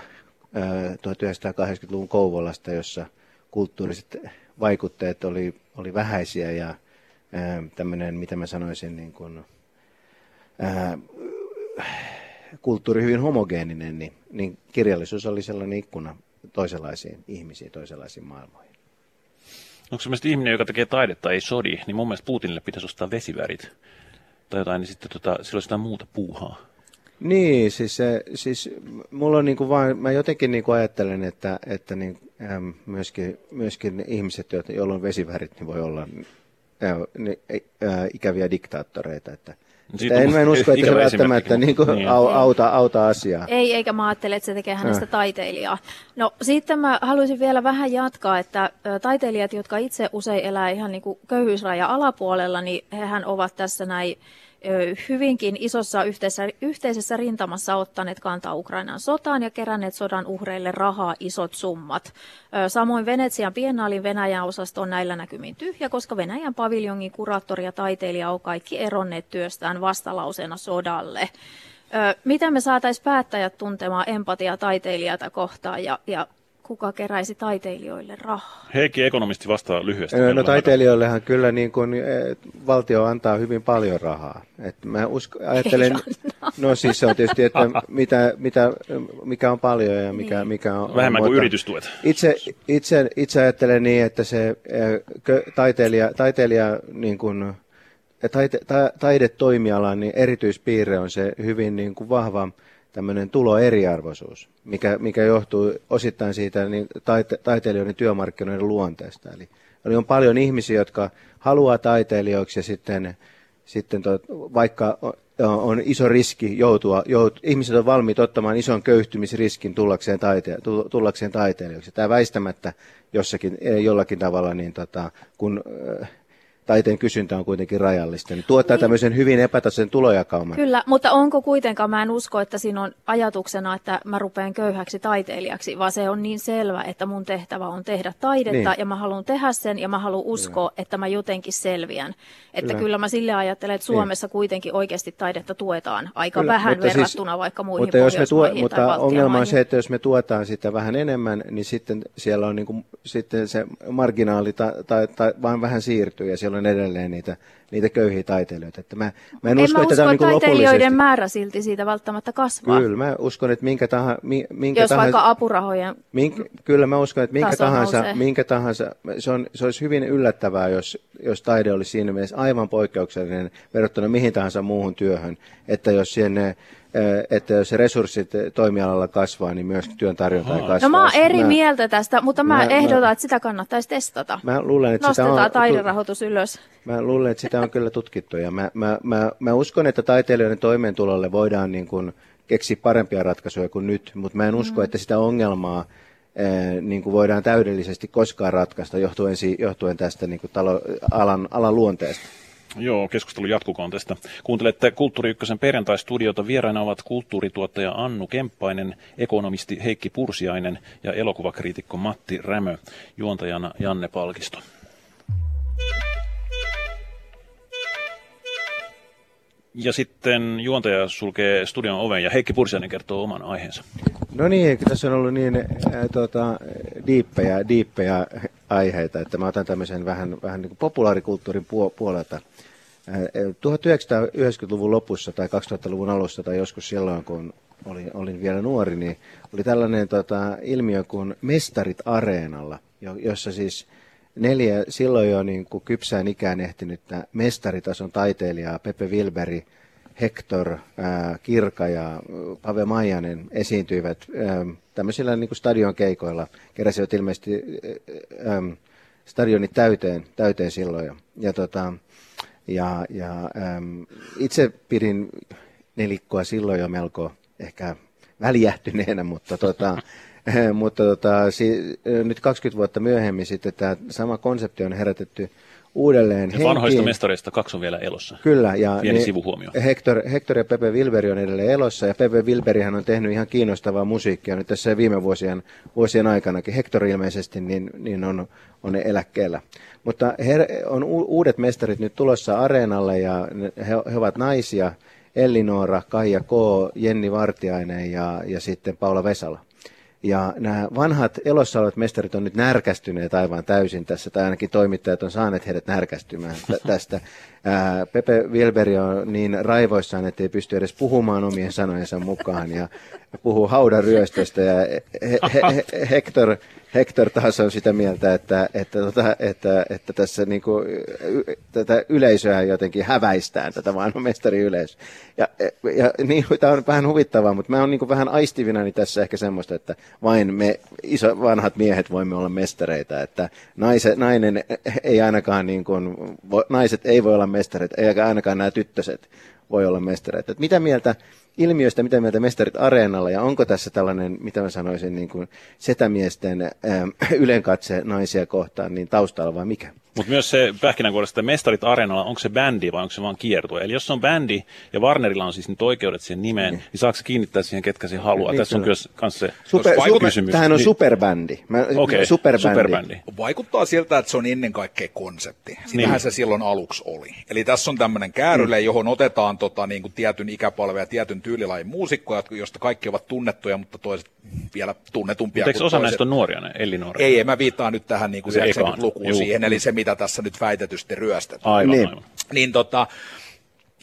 1980-luvun Kouvolasta, jossa kulttuuriset vaikutteet oli, oli vähäisiä ja tämmöinen, mitä mä sanoisin, niin kuin, ää, kulttuuri hyvin homogeeninen, niin, niin kirjallisuus oli sellainen ikkuna toisenlaisiin ihmisiin, toisenlaisiin maailmoihin. Onko se ihminen, joka tekee taidetta, ei sodi, niin mun mielestä Putinille pitäisi ostaa vesivärit tai jotain, niin sitten tota, silloin sitä muuta puuhaa. Niin, siis, siis mulla on niin kuin vaan, mä jotenkin niin kuin ajattelen, että, että niin, ähm, myöskin, myöskin ihmiset, joilla on vesivärit, niin voi olla äh, niin, äh, ikäviä diktaattoreita, että siitä en, mä en usko, että se välttämättä niin kuin niin. auta, auta asiaa. Ei, eikä mä ajattele, että se tekee hänestä äh. taiteilijaa. No sitten mä haluaisin vielä vähän jatkaa, että taiteilijat, jotka itse usein elää ihan niin kuin köyhyysraja alapuolella, niin hehän ovat tässä näin hyvinkin isossa yhteisessä, yhteisessä rintamassa ottaneet kantaa Ukrainan sotaan ja keränneet sodan uhreille rahaa isot summat. Samoin Venetsian biennaalin Venäjän osasto on näillä näkymin tyhjä, koska Venäjän paviljongin kuraattori ja taiteilija on kaikki eronneet työstään vastalauseena sodalle. Miten me saataisiin päättäjät tuntemaan empatia taiteilijata kohtaan ja, ja kuka keräisi taiteilijoille rahaa? Heikki ekonomisti vastaa lyhyesti. No taiteilijoillehan kyllä niin kuin, valtio antaa hyvin paljon rahaa. Et mä usko, ajattelen, no siis se on tietysti, että mitä, mitä, mikä on paljon ja mikä, niin. mikä on... Vähemmän kuin yritystuet. Itse, itse, itse ajattelen niin, että se taiteilija, taiteilija niin kuin, taite, ta, taidetoimialan niin erityispiirre on se hyvin niin kuin vahva tämmöinen tuloeriarvoisuus, mikä, mikä johtuu osittain siitä niin taite, taiteilijoiden työmarkkinoiden luonteesta. Eli, eli on paljon ihmisiä, jotka haluaa taiteilijoiksi ja sitten, sitten to, vaikka on iso riski joutua, jout, ihmiset on valmiit ottamaan ison köyhtymisriskin tullakseen, taite, tullakseen taiteilijoiksi. Tämä väistämättä jossakin, jollakin tavalla, niin tota, kun taiteen kysyntä on kuitenkin rajallista, niin tuottaa niin. tämmöisen hyvin epätasaisen tulojakauman. Kyllä, mutta onko kuitenkaan, mä en usko, että siinä on ajatuksena, että mä rupean köyhäksi taiteilijaksi, vaan se on niin selvä, että mun tehtävä on tehdä taidetta niin. ja mä haluan tehdä sen ja mä haluan uskoa, kyllä. että mä jotenkin selviän. Että kyllä, kyllä mä sille ajattelen, että niin. Suomessa niin. kuitenkin oikeasti taidetta tuetaan aika kyllä, vähän siis- verrattuna siis, vaikka muihin mutta jos me tuo, Mutta ongelma on se, että jos me tuetaan sitä vähän enemmän, niin sitten siellä on niin kuin, sitten se marginaali tai, tai, tai vaan vähän siirtyy ja siellä on edelleen niitä, niitä köyhiä taiteilijoita. Että mä, mä en, en usko, mä että usko, tämä on niin taiteilijoiden määrä silti siitä välttämättä kasvaa. Kyllä, mä uskon, että minkä, tahansa... minkä Jos tahansa, vaikka apurahojen minkä, Kyllä mä uskon, että minkä tahansa, minkä tahansa se, on, se olisi hyvin yllättävää, jos, jos taide olisi siinä mielessä aivan poikkeuksellinen verrattuna mihin tahansa muuhun työhön, että jos sinne että jos resurssit toimialalla kasvaa, niin myös työn tarjonta ei kasvaa. No mä oon eri mä, mieltä tästä, mutta mä, mä ehdotan, mä, että sitä kannattaisi testata. Mä luulen, että Nostetaan sitä on, taiderahoitus ylös. Mä luulen, että sitä on kyllä tutkittu ja mä, mä, mä, mä uskon, että taiteilijoiden toimeentulolle voidaan niin kuin keksiä parempia ratkaisuja kuin nyt, mutta mä en usko, mm. että sitä ongelmaa niin kuin voidaan täydellisesti koskaan ratkaista johtuen, johtuen tästä niin kuin talo, alan, alan luonteesta. Joo, keskustelu jatkukoon tästä. Kuuntelette Kulttuuri Ykkösen perjantai-studiota. Vieraina ovat kulttuurituottaja Annu Kemppainen, ekonomisti Heikki Pursiainen ja elokuvakriitikko Matti Rämö, juontajana Janne Palkisto. Ja sitten juontaja sulkee studion oven ja Heikki Pursiainen kertoo oman aiheensa. No niin, tässä on ollut niin äh, tuota, diippejä, diippejä aiheita, että mä otan tämmöisen vähän, vähän niin kuin populaarikulttuurin puolelta 1990-luvun lopussa tai 2000-luvun alussa tai joskus silloin, kun olin, olin vielä nuori, niin oli tällainen tota, ilmiö kuin Mestarit Areenalla, jossa siis neljä silloin jo niin kuin kypsään ikään ehtinyttä mestaritason taiteilijaa, Pepe Wilberi, Hector, ää, Kirka ja Pave Maijanen esiintyivät ää, tämmöisillä niin kuin stadion keikoilla. Keräsivät ilmeisesti ää, stadionit täyteen, täyteen silloin. Ja, ja tota, ja, ja äm, itse pidin nelikkoa silloin jo melko ehkä väljähtyneenä, mutta, tota, mutta tota, si, nyt 20 vuotta myöhemmin sitten tämä sama konsepti on herätetty uudelleen. Ja vanhoista mestareista kaksi on vielä elossa. Kyllä. Ja Pieni sivuhuomio. Hector, Hector ja Pepe Wilberi on edelleen elossa, ja Pepe Wilberihan on tehnyt ihan kiinnostavaa musiikkia nyt tässä viime vuosien, vuosien aikanakin. Hector ilmeisesti niin, niin on, on eläkkeellä. Mutta he, on uudet mestarit nyt tulossa areenalle, ja he, he ovat naisia, Ellinora, Kaija K., Jenni Vartiainen ja, ja sitten Paula Vesala. Ja nämä vanhat elossa olevat mestarit on nyt närkästyneet aivan täysin tässä, tai ainakin toimittajat on saaneet heidät närkästymään tästä. Pepe Wilberi on niin raivoissaan, että ei pysty edes puhumaan omien sanojensa mukaan, ja puhuu haudaryöstöstä, ja he, he, he, Hector, Hector taas on sitä mieltä, että, että, tota, että, että tässä niin kuin, tätä yleisöä jotenkin häväistään, tätä mestari yleisö. Ja, ja niin, tämä on vähän huvittavaa, mutta mä oon niin vähän aistivinani tässä ehkä semmoista, että vain me iso, vanhat miehet voimme olla mestareita, että naise, nainen ei ainakaan niin kuin, naiset ei voi olla mestareita, eikä ainakaan nämä tyttöset voi olla mestareita. Että mitä mieltä ilmiöstä, mitä mieltä mestarit areenalla ja onko tässä tällainen, mitä mä sanoisin, niin kuin setämiesten ähm, ylenkatse naisia kohtaan, niin taustalla vai mikä? Mutta myös se pähkinänkuoresta, että mestarit areenalla, onko se bändi vai onko se vaan kiertue? Eli jos se on bändi ja Warnerilla on siis nyt oikeudet siihen nimeen, niin, niin saako se kiinnittää siihen, ketkä se haluaa? Niin, Tässä on myös se super, super, kysymys. Tämähän on niin. superbändi. Okei, okay, superbändi. superbändi. Vaikuttaa siltä, että se on ennen kaikkea konsepti. Sitähän niin. se silloin aluksi oli. Eli tässä on tämmöinen kääryle, mm. johon otetaan tota, niin kuin tietyn ikäpalve ja tietyn tyylilajin muusikkoja, joista kaikki ovat tunnettuja, mutta toiset vielä tunnetumpia. Mutta eikö osa toiset... näistä on nuoria, ne Ellinora? Ei, mä viittaan nyt tähän niin kuin 70-lukuun siihen, eli se mitä tässä nyt väitetysti ryöstetään. Aivan, niin. aivan. Niin tota,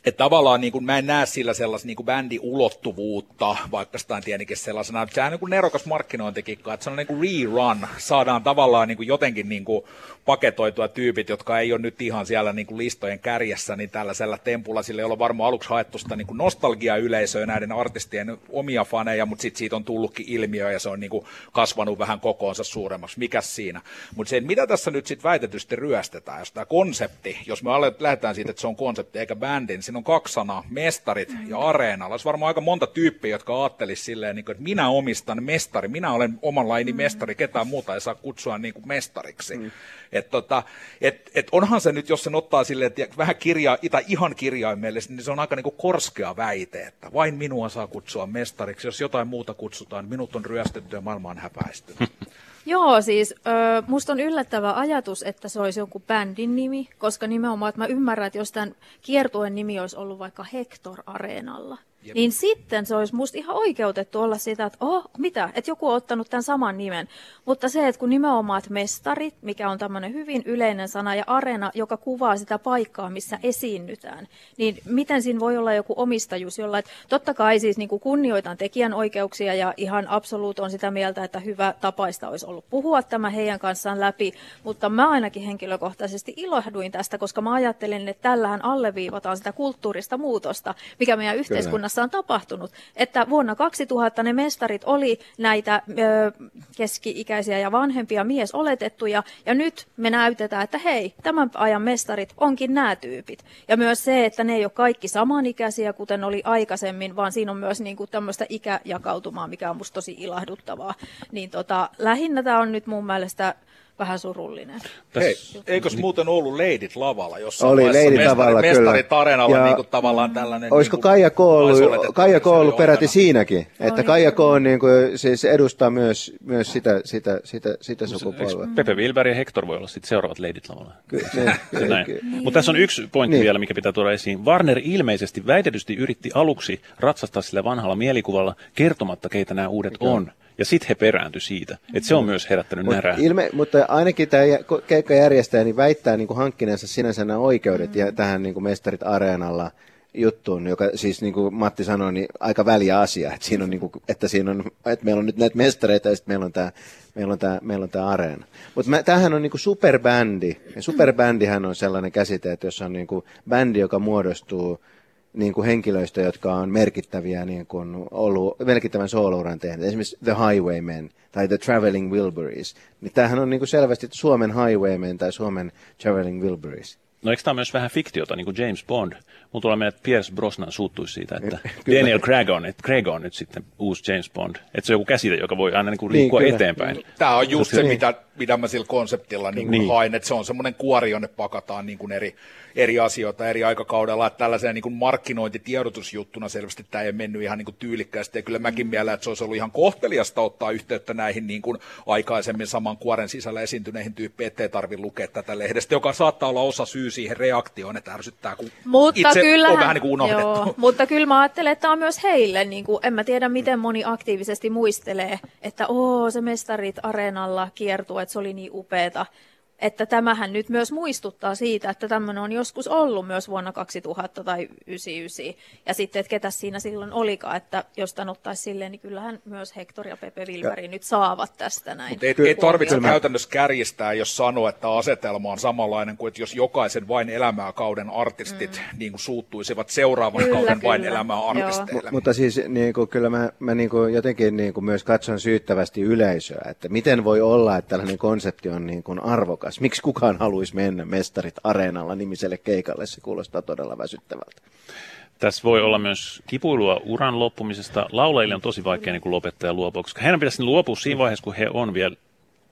että tavallaan niin kuin, mä en näe sillä sellaista niin kuin bändiulottuvuutta, vaikka sitä on tietenkin sellaisena, sehän on niin kuin nerokas markkinointikikka, että se on niin kuin rerun, saadaan tavallaan niin kuin jotenkin niin kuin paketoitua tyypit, jotka ei ole nyt ihan siellä niin kuin listojen kärjessä, niin tällaisella tempulla, sille ei ole varmaan aluksi haettu sitä niin nostalgia-yleisöä näiden artistien omia faneja, mutta sitten siitä on tullutkin ilmiö ja se on niin kuin kasvanut vähän kokoonsa suuremmaksi. Mikäs siinä? Mutta se, mitä tässä nyt sitten väitetysti ryöstetään, jos tämä konsepti, jos me lähdetään siitä, että se on konsepti eikä bändi, niin siinä on kaksi sanaa, mestarit ja areenalla. Olisi varmaan aika monta tyyppiä, jotka ajattelisi silleen, niin kuin, että minä omistan mestari, minä olen oman laini mestari, ketään muuta ei saa kutsua niin kuin mestariksi. Mm. Et tota, et, et onhan se nyt, jos sen ottaa silleen, että vähän kirjaa, tai ihan kirjaimellisesti, niin se on aika niin kuin korskea väite, että vain minua saa kutsua mestariksi. Jos jotain muuta kutsutaan, minut on ryöstetty ja maailma on häpäistynyt. Joo, siis ö, musta on yllättävä ajatus, että se olisi jonkun bändin nimi, koska nimenomaan, että mä ymmärrän, että jos tämän kiertueen nimi olisi ollut vaikka Hector Areenalla, Jep. niin sitten se olisi musta ihan oikeutettu olla sitä, että oh, mitä, että joku on ottanut tämän saman nimen. Mutta se, että kun nimenomaan mestarit, mikä on tämmöinen hyvin yleinen sana, ja areena, joka kuvaa sitä paikkaa, missä esiinnytään, niin miten siinä voi olla joku omistajuus, jolla, että totta kai siis niin kuin kunnioitan tekijänoikeuksia ja ihan absoluut on sitä mieltä, että hyvä tapaista olisi ollut puhua tämä heidän kanssaan läpi, mutta mä ainakin henkilökohtaisesti ilahduin tästä, koska mä ajattelin, että tällähän alleviivataan sitä kulttuurista muutosta, mikä meidän yhteiskunnassa Suomessa on tapahtunut. Että vuonna 2000 ne mestarit oli näitä ö, keski-ikäisiä ja vanhempia miesoletettuja, ja nyt me näytetään, että hei, tämän ajan mestarit onkin nämä tyypit. Ja myös se, että ne ei ole kaikki samanikäisiä, kuten oli aikaisemmin, vaan siinä on myös niin kuin tämmöistä ikäjakautumaa, mikä on musta tosi ilahduttavaa. Niin tota, lähinnä tämä on nyt mun mielestä vähän surullinen. Hei, eikös muuten ollut leidit lavalla jossain Oli leidit lavalla, kyllä. Mestarit areenalla ja niin kuin tavallaan tällainen... Olisiko niin kuin, Kaija K ollut, Kaija K ollut peräti siinäkin, että Oli. Kaija K on niin kuin, siis edustaa myös, myös sitä, sitä, sitä, sitä sukupolvea. Pepe Wilberg ja Hector voi olla sitten seuraavat leidit lavalla. Kyllä. Niin. Mutta tässä on yksi pointti niin. vielä, mikä pitää tuoda esiin. Warner ilmeisesti väitetysti yritti aluksi ratsastaa sillä vanhalla mielikuvalla kertomatta, keitä nämä uudet Mikä? on. Ja sitten he perääntyi siitä. Että se on myös herättänyt Mut närää. Ilme, mutta ainakin tämä keikkajärjestäjä niin väittää niin kuin hankkineensa sinänsä nämä oikeudet mm. ja tähän niin kuin Mestarit Areenalla juttuun, joka siis niin kuin Matti sanoi, niin aika väliä asia, että, siinä on, niin kuin, että, siinä on, että meillä on nyt näitä mestareita ja sitten meillä on tämä, meillä on tämä, meillä on tämä areena. Mutta tämähän on niin kuin superbändi, ja superbändihän on sellainen käsite, että jos on niin kuin bändi, joka muodostuu niin kuin henkilöistä, jotka on merkittäviä niin kuin ollut, merkittävän soolouran tehneet, esimerkiksi The Highwaymen tai The Traveling Wilburys, niin tämähän on niin kuin selvästi Suomen Highwaymen tai Suomen Traveling Wilburys. No eikö tämä myös vähän fiktiota, niin kuin James Bond? Mulla tulee mieleen, että Pierce Brosnan suuttuisi siitä, että Daniel Craig on, että Craig on nyt sitten uusi James Bond. Että se on joku käsite, joka voi aina niin kuin liikkua niin, eteenpäin. Tämä on just se, niin. mitä, mitä mä sillä konseptilla niin niin. hain, että se on semmoinen kuori, jonne pakataan niin kuin eri, eri asioita eri aikakaudella, että tällaiseen niin kuin markkinointitiedotusjuttuna selvästi tämä ei mennyt ihan niin kuin tyylikkäästi, ja kyllä mäkin mielen, että se olisi ollut ihan kohteliasta ottaa yhteyttä näihin niin kuin aikaisemmin saman kuoren sisällä esiintyneihin tyyppeihin, ettei tarvitse lukea tätä lehdestä, joka saattaa olla osa syy siihen reaktioon, että ärsyttää, kun mutta itse kyllähän, on vähän niin kuin unohdettu. Joo, mutta kyllä mä ajattelen, että tämä on myös heille, niin kuin, en mä tiedä miten moni aktiivisesti muistelee, että oo, se mestarit areenalla kiertuu, että se oli niin upeeta että tämähän nyt myös muistuttaa siitä, että tämmöinen on joskus ollut myös vuonna 2000 tai 1999. Ja sitten, että ketä siinä silloin olikaan, että jos tämän ottaisi silleen, niin kyllähän myös Hector ja Pepe Wilberi nyt saavat tästä näin. Mutta ei, ei tarvitse käytännössä kärjistää, jos sanoo, että asetelma on samanlainen kuin, että jos jokaisen vain elämää kauden artistit mm. niin kuin suuttuisivat seuraavan kyllä, kauden kyllä. vain elämää artisteille. M- mutta siis niin kuin, kyllä mä, mä niin kuin jotenkin niin kuin myös katson syyttävästi yleisöä, että miten voi olla, että tällainen konsepti on niin kuin arvokas taas. Miksi kukaan haluaisi mennä mestarit areenalla nimiselle keikalle? Se kuulostaa todella väsyttävältä. Tässä voi olla myös kipuilua uran loppumisesta. Laulajille on tosi vaikea niin lopettaa ja luopua, koska heidän pitäisi luopua siinä vaiheessa, kun he on vielä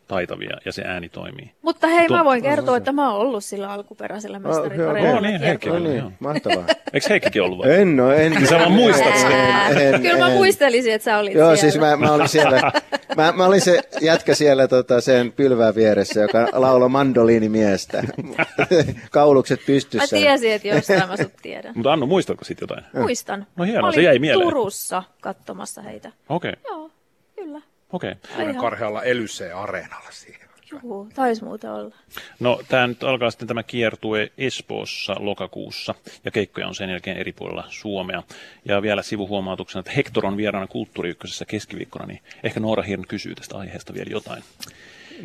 taitavia ja se ääni toimii. Mutta hei, Tuo... mä voin kertoa, että mä oon ollut sillä alkuperäisellä mestaripareilla. Oh, niin, Heikki oli. Niin, mahtavaa. Eikö Heikkikin ollut vai? En no, en. Niin sä vaan muistat sen. Kyllä mä muistelisin, että sä olit Joo, siellä. siis mä, mä olin siellä. Mä, mä olin se jätkä siellä tota, sen pylvään vieressä, joka lauloi mandoliinimiestä. Kaulukset pystyssä. Mä tiesin, että jostain mä sut tiedän. Mutta Annu, muistatko sit jotain? Muistan. No hienoa, se jäi mieleen. Turussa katsomassa heitä. Okei. Okay. Joo. Okei. Okay. Karhealla Elysee areenalla siihen. Juu, taisi muuten olla. No tämä nyt alkaa sitten tämä kiertue Espoossa lokakuussa ja keikkoja on sen jälkeen eri puolilla Suomea. Ja vielä sivuhuomautuksena, että Hector on vieraana Kulttuuri keskiviikkona, niin ehkä Noora Hirn kysyy tästä aiheesta vielä jotain.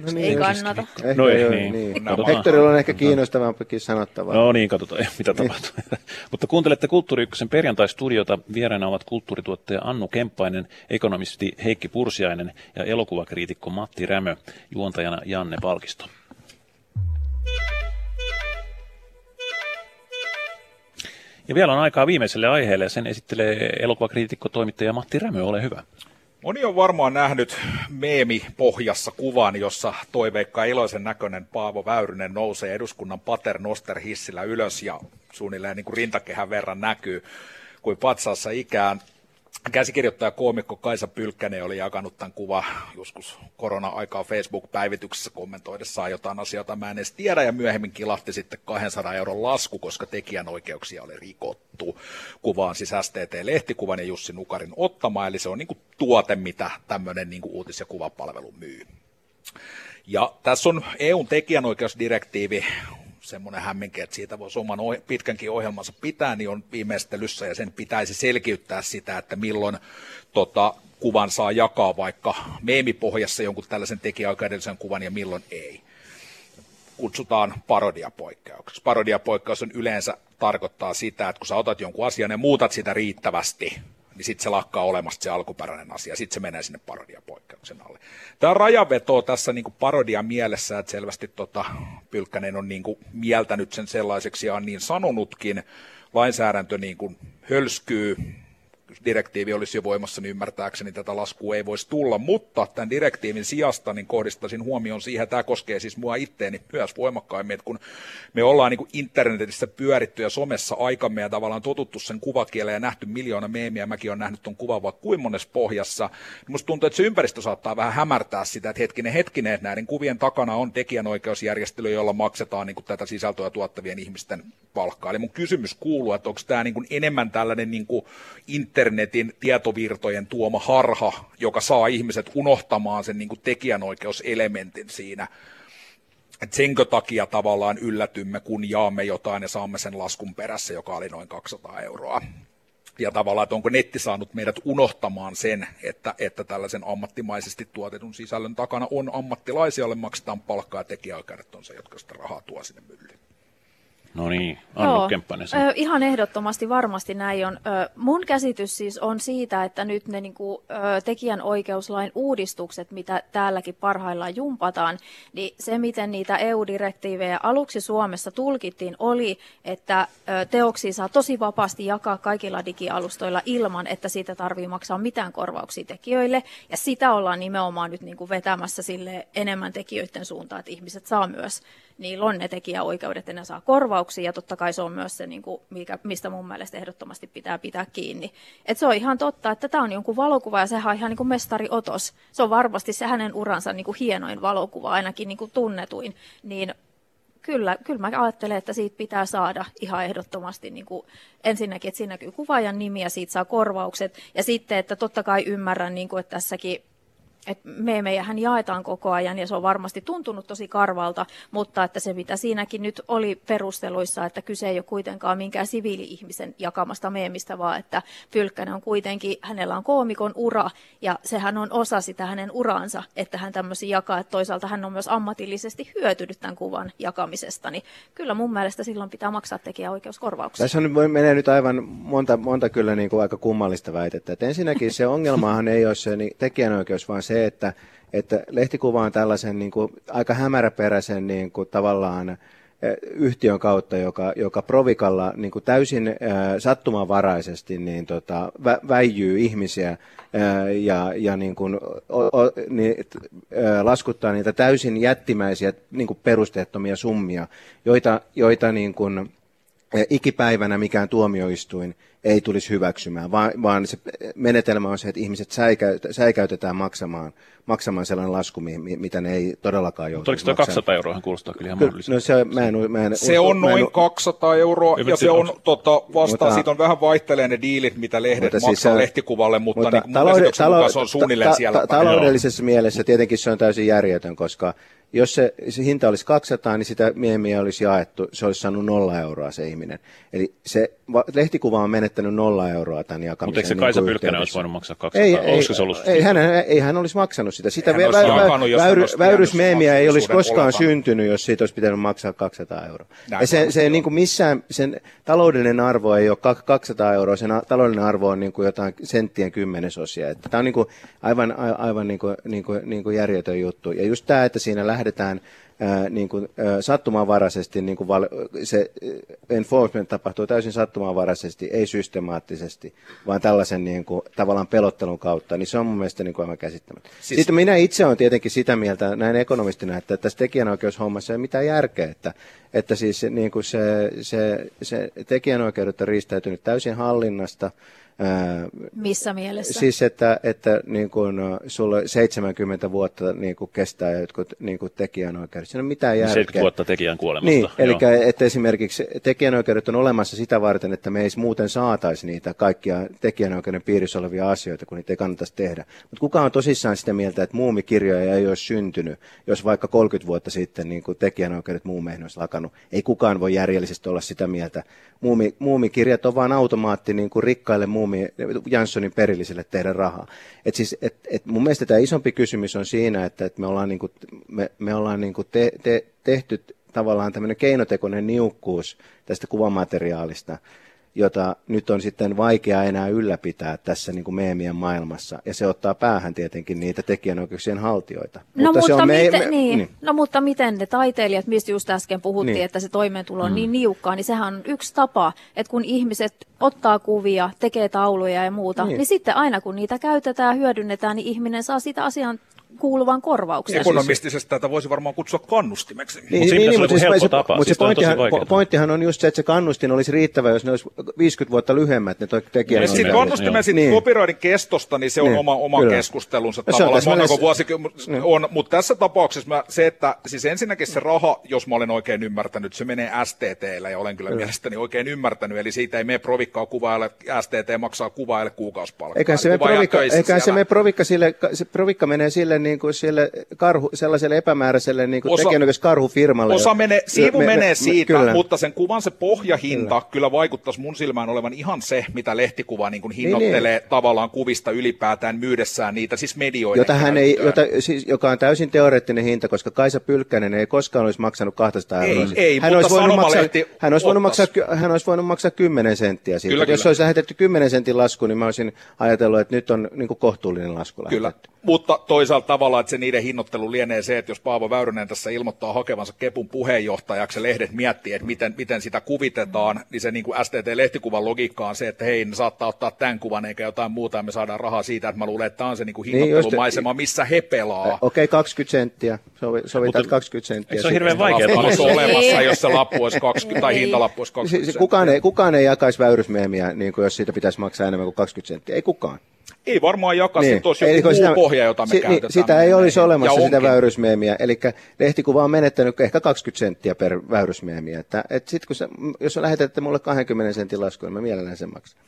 No niin, ei kannata. Ehkä no ei, niin. niin. Hectorilla on ehkä kiinnostavampikin sanottavaa. No niin, katsotaan, mitä tapahtuu. Mutta kuuntelette Kulttuuri Ykkösen perjantai-studiota. Vieraina ovat kulttuurituottaja Annu Kemppainen, ekonomisti Heikki Pursiainen ja elokuvakriitikko Matti Rämö, juontajana Janne Palkisto. Ja vielä on aikaa viimeiselle aiheelle ja sen esittelee elokuvakriitikko toimittaja Matti Rämö, ole hyvä. Moni on varmaan nähnyt meemi-pohjassa kuvan, jossa toiveikka iloisen näköinen Paavo Väyrynen nousee eduskunnan paternoster hissillä ylös ja suunnilleen niin kuin rintakehän verran näkyy kuin patsaassa ikään käsikirjoittaja koomikko Kaisa Pylkkänen oli jakanut tämän kuva joskus korona-aikaa Facebook-päivityksessä kommentoidessaan jotain asiaa, jota mä en edes tiedä, ja myöhemmin kilahti sitten 200 euron lasku, koska tekijänoikeuksia oli rikottu. Kuvaan siis STT-lehtikuvan ja Jussi Nukarin ottama, eli se on niin kuin tuote, mitä tämmöinen niin kuin uutis- ja kuvapalvelu myy. Ja tässä on EUn tekijänoikeusdirektiivi semmoinen hämminki, että siitä voisi oman oh- pitkänkin ohjelmansa pitää, niin on viimeistelyssä ja sen pitäisi selkiyttää sitä, että milloin tota, kuvan saa jakaa vaikka meemipohjassa jonkun tällaisen tekijäoikeudellisen kuvan ja milloin ei. Kutsutaan parodiapoikkeukseksi. Parodiapoikkeus on yleensä tarkoittaa sitä, että kun sä otat jonkun asian ja muutat sitä riittävästi, niin sitten se lakkaa olemasta se alkuperäinen asia, sitten se menee sinne parodiapoikkeuksen alle. Tämä rajaveto tässä niin parodia mielessä, että selvästi tota, Pylkkänen on niin mieltänyt sen sellaiseksi ja on niin sanonutkin, lainsäädäntö niin hölskyy, direktiivi olisi jo voimassa, niin ymmärtääkseni tätä laskua ei voisi tulla, mutta tämän direktiivin sijasta niin kohdistaisin huomioon siihen, että tämä koskee siis mua itteeni myös voimakkaimmin, että kun me ollaan niin internetissä pyöritty ja somessa aikamme ja tavallaan totuttu sen kuvakieleen ja nähty miljoona meemiä, mäkin olen nähnyt tuon kuvan vaikka kuin monessa pohjassa, niin musta tuntuu, että se ympäristö saattaa vähän hämärtää sitä, että hetkinen, hetkinen, että näiden kuvien takana on tekijänoikeusjärjestely, jolla maksetaan niin kuin tätä sisältöä tuottavien ihmisten palkkaa. Eli mun kysymys kuuluu, että onko tämä niin kuin enemmän tällainen niin kuin internetin tietovirtojen tuoma harha, joka saa ihmiset unohtamaan sen niin kuin tekijänoikeuselementin siinä. Et senkö takia tavallaan yllätymme, kun jaamme jotain ja saamme sen laskun perässä, joka oli noin 200 euroa. Ja tavallaan, että onko netti saanut meidät unohtamaan sen, että, että tällaisen ammattimaisesti tuotetun sisällön takana on ammattilaisia, joille maksetaan palkkaa ja tekijäoikeudet on se, jotka sitä rahaa tuo sinne myllyyn. No niin, Annu Joo, Kemppainen. Ö, ihan ehdottomasti varmasti näin on. Ö, mun käsitys siis on siitä, että nyt ne niinku, ö, tekijänoikeuslain uudistukset, mitä täälläkin parhaillaan jumpataan, niin se, miten niitä EU-direktiivejä aluksi Suomessa tulkittiin, oli, että ö, teoksia saa tosi vapaasti jakaa kaikilla digialustoilla ilman, että siitä tarvii maksaa mitään korvauksia tekijöille. Ja sitä ollaan nimenomaan nyt niinku vetämässä sille enemmän tekijöiden suuntaan, että ihmiset saa myös niillä on ne tekijäoikeudet ja ne saa korvauksia ja totta kai se on myös se, niin kuin, mikä, mistä mun mielestä ehdottomasti pitää pitää kiinni. Et se on ihan totta, että tämä on jonkun valokuva ja sehän on ihan niin kuin mestari Otos. Se on varmasti se hänen uransa niin kuin hienoin valokuva, ainakin niin kuin tunnetuin, niin kyllä, kyllä mä ajattelen, että siitä pitää saada ihan ehdottomasti niin kuin, ensinnäkin, että siinä näkyy kuvaajan nimi ja siitä saa korvaukset. Ja sitten, että totta kai ymmärrän, niin kuin, että tässäkin että meemejähän jaetaan koko ajan ja se on varmasti tuntunut tosi karvalta, mutta että se mitä siinäkin nyt oli perusteluissa, että kyse ei ole kuitenkaan minkään siviili-ihmisen jakamasta meemistä, vaan että Pylkkänen on kuitenkin, hänellä on koomikon ura ja sehän on osa sitä hänen uransa, että hän tämmöisiä jakaa, että toisaalta hän on myös ammatillisesti hyötynyt tämän kuvan jakamisesta, niin kyllä mun mielestä silloin pitää maksaa tekijäoikeuskorvauksia. Tässä on, menee nyt aivan monta, monta kyllä niin kuin aika kummallista väitettä. Että ensinnäkin se ongelmahan ei ole se niin tekijänoikeus, vaan se, se, että, että lehtikuva on tällaisen niin kuin, aika hämäräperäisen niin kuin, tavallaan eh, yhtiön kautta, joka, joka provikalla niin kuin täysin ää, eh, sattumanvaraisesti niin, tota, vä, väijyy ihmisiä ää, eh, ja, ja niin kuin, o, o, niin, ää, laskuttaa niitä täysin jättimäisiä niin kuin perusteettomia summia, joita, joita niin kuin, ikipäivänä mikään tuomioistuin ei tulisi hyväksymään, vaan, vaan se menetelmä on se, että ihmiset säikäyt, säikäytetään maksamaan, maksamaan sellainen lasku, mitä ne ei todellakaan Mutta oliko 200 euroa, Kuulostaa kyllä ihan mahdolliselta. No se, mä en, mä en, se on noin en, 200 euroa, ja se on, tota, vastaan, mutta, siitä on vähän vaihtelee ne diilit, mitä lehdet mutta maksaa siis, lehtikuvalle, mutta, mutta niin, taloude, talou, se on suunnilleen ta, siellä. Ta, taloudellisessa mielessä tietenkin se on täysin järjetön, koska jos se, se hinta olisi 200, niin sitä miehimiä olisi jaettu, se olisi saanut nolla euroa se ihminen. Eli se lehtikuva on menettänyt nolla euroa tämän jakamisen. Mutta eikö se niin Kaisa Pylkkänen olisi voinut maksaa 200? Ei, ei, se ollut ei, hän, ei hän olisi maksanut sitä. Sitä vä, vä, väyry, olisi väyrysmeemiä ei olisi koskaan olevan. syntynyt, jos siitä olisi pitänyt maksaa 200 euroa. Näin ja se, se on. niin kuin missään, sen taloudellinen arvo ei ole kak- 200 euroa, sen taloudellinen arvo on niin kuin jotain senttien kymmenesosia. Että tämä on niin kuin aivan, aivan niin kuin, niin kuin, niin kuin järjetön juttu. Ja just tämä, että siinä lähdetään ää, niin kuin, ää, sattumanvaraisesti, niin kuin val, se enforcement tapahtuu täysin sattumanvaraisesti, ei systemaattisesti, vaan tällaisen niin kuin, tavallaan pelottelun kautta, niin se on mun mielestä niin kuin aivan käsittämätöntä. Siis, Sitten minä itse olen tietenkin sitä mieltä näin ekonomistina, että tässä tekijänoikeushommassa ei ole mitään järkeä, että, että siis niin kuin se, se, se tekijänoikeudet on riistäytynyt täysin hallinnasta, ää, Missä mielessä? Siis että, että niin kuin, sulle 70 vuotta niin kuin kestää jotkut niin kuin tekijänoikeudet. Siinä ole mitään järkeä. 70 vuotta tekijän kuolemasta. Niin, eli että esimerkiksi tekijänoikeudet on olemassa sitä varten, että me ei muuten saataisi niitä kaikkia tekijänoikeuden piirissä olevia asioita, kun niitä ei kannattaisi tehdä. Mutta kuka on tosissaan sitä mieltä, että muumikirjoja ei olisi syntynyt, jos vaikka 30 vuotta sitten niin kuin tekijänoikeudet muumeihin olisi lakannut. Ei kukaan voi järjellisesti olla sitä mieltä. Muumi, muumikirjat on vain automaatti niin kuin rikkaille muumi, Janssonin perillisille tehdä rahaa. Et siis, et, et mun mielestä tämä isompi kysymys on siinä, että, että me ollaan, niin kuin, me, me ollaan niin kuin te, te, tehty tavallaan tämmöinen keinotekoinen niukkuus tästä kuvamateriaalista, jota nyt on sitten vaikea enää ylläpitää tässä niin kuin meemien maailmassa. Ja se ottaa päähän tietenkin niitä tekijänoikeuksien haltijoita. No mutta, se on me- miten, me- niin. niin. no mutta miten ne taiteilijat, mistä just äsken puhuttiin, Niin. että se toimeentulo on niin niukkaa, niin sehän on yksi tapa, että kun ihmiset ottaa kuvia, tekee tauluja ja muuta, Niin. niin, niin sitten aina kun niitä käytetään ja hyödynnetään, niin ihminen saa sitä asian kuuluvan korvauksen. Ekonomistisesti tätä voisi varmaan kutsua kannustimeksi. Mut siinä pitäisi olla joku helppo se, tapa, mutta siis se toi on tosi pointtihan, vaikeeta. pointtihan on just se, että se kannustin olisi riittävä, jos ne olisi 50 vuotta lyhyemmät ne Ja tekijänoikeudet. sitten kannustimen sit Niin. copyrightin kestosta, niin se on Niin, oma, oma kyllä. keskustelunsa No se on tavallaan. Monako se- vuosikymmen Niin. on, mutta tässä tapauksessa mä, se, että siis ensinnäkin se raha, jos mä olen oikein ymmärtänyt, se menee STTllä ja olen kyllä, kyllä. mielestäni oikein ymmärtänyt, eli siitä ei mene provikkaa kuvaajalle, STT maksaa kuvaajalle kuukausipalkkaa. Eiköhän se, mene on provikka, eiköhän se mene provikka sille, se provikka menee sille, niin kuin sille karhu, sellaiselle epämääräiselle niin kuin Osa- karhufirmalle. Osa menee, siivu Me- me- menee me- siitä, kyllä. mutta sen kuvan se pohjahinta kyllä, kyllä vaikuttaisi mun silmään olevan ihan se, mitä lehtikuva niin kuin hinnoittelee niin, tavallaan kuvista ylipäätään myydessään niitä, siis medioiden jota hän ei, jota, siis, joka on täysin teoreettinen hinta, koska Kaisa Pylkkänen ei koskaan olisi maksanut 200 Ei, euroa. ei, hän mutta olisi voinut maksaa, hän olisi voinut maksaa, hän olisi voinut maksaa 10 senttiä siitä. Kyllä, Jos kyllä. olisi lähetetty 10 sentin lasku, niin mä olisin ajatellut, että nyt on niin kuin kohtuullinen lasku Kyllä, lähetetty. mutta toisaalta tavalla, että se niiden hinnoittelu lienee se, että jos Paavo Väyrynen tässä ilmoittaa hakevansa Kepun puheenjohtajaksi ja lehdet miettii, että miten, miten sitä kuvitetaan, niin se niin kuin STT-lehtikuvan logiikka on se, että hei, ne saattaa ottaa tämän kuvan eikä jotain muuta ja me saadaan rahaa siitä, että mä luulen, että tämä on se niin kuin Niin, hinnoittelumaisema, missä he pelaa. Okei, okay, 20 senttiä. Sovi, sovitaan, Mutta että 20 senttiä. se Sitten- hirveän vaikeaa? Lappu olisi olemassa, jos se lappu olisi 20, tai Ei. hintalappu olisi Se, 20 se, kukaan, ei, kukaan ei jakaisi väyrysmeemiä, niin kuin jos siitä pitäisi maksaa enemmän kuin 20 senttiä. Ei kukaan. Ei varmaan jakaa, niin. olisi Eli joku muu pohja, jota me si- käytetään. Niin, sitä ei olisi olemassa sitä väyrysmeemiä, eli lehtikuva on menettänyt ehkä 20 senttiä per väyrysmeemiä. Että, et sit kun sä, jos sä lähetätte mulle 20 sentin lasku, niin mä mielellään sen maksan.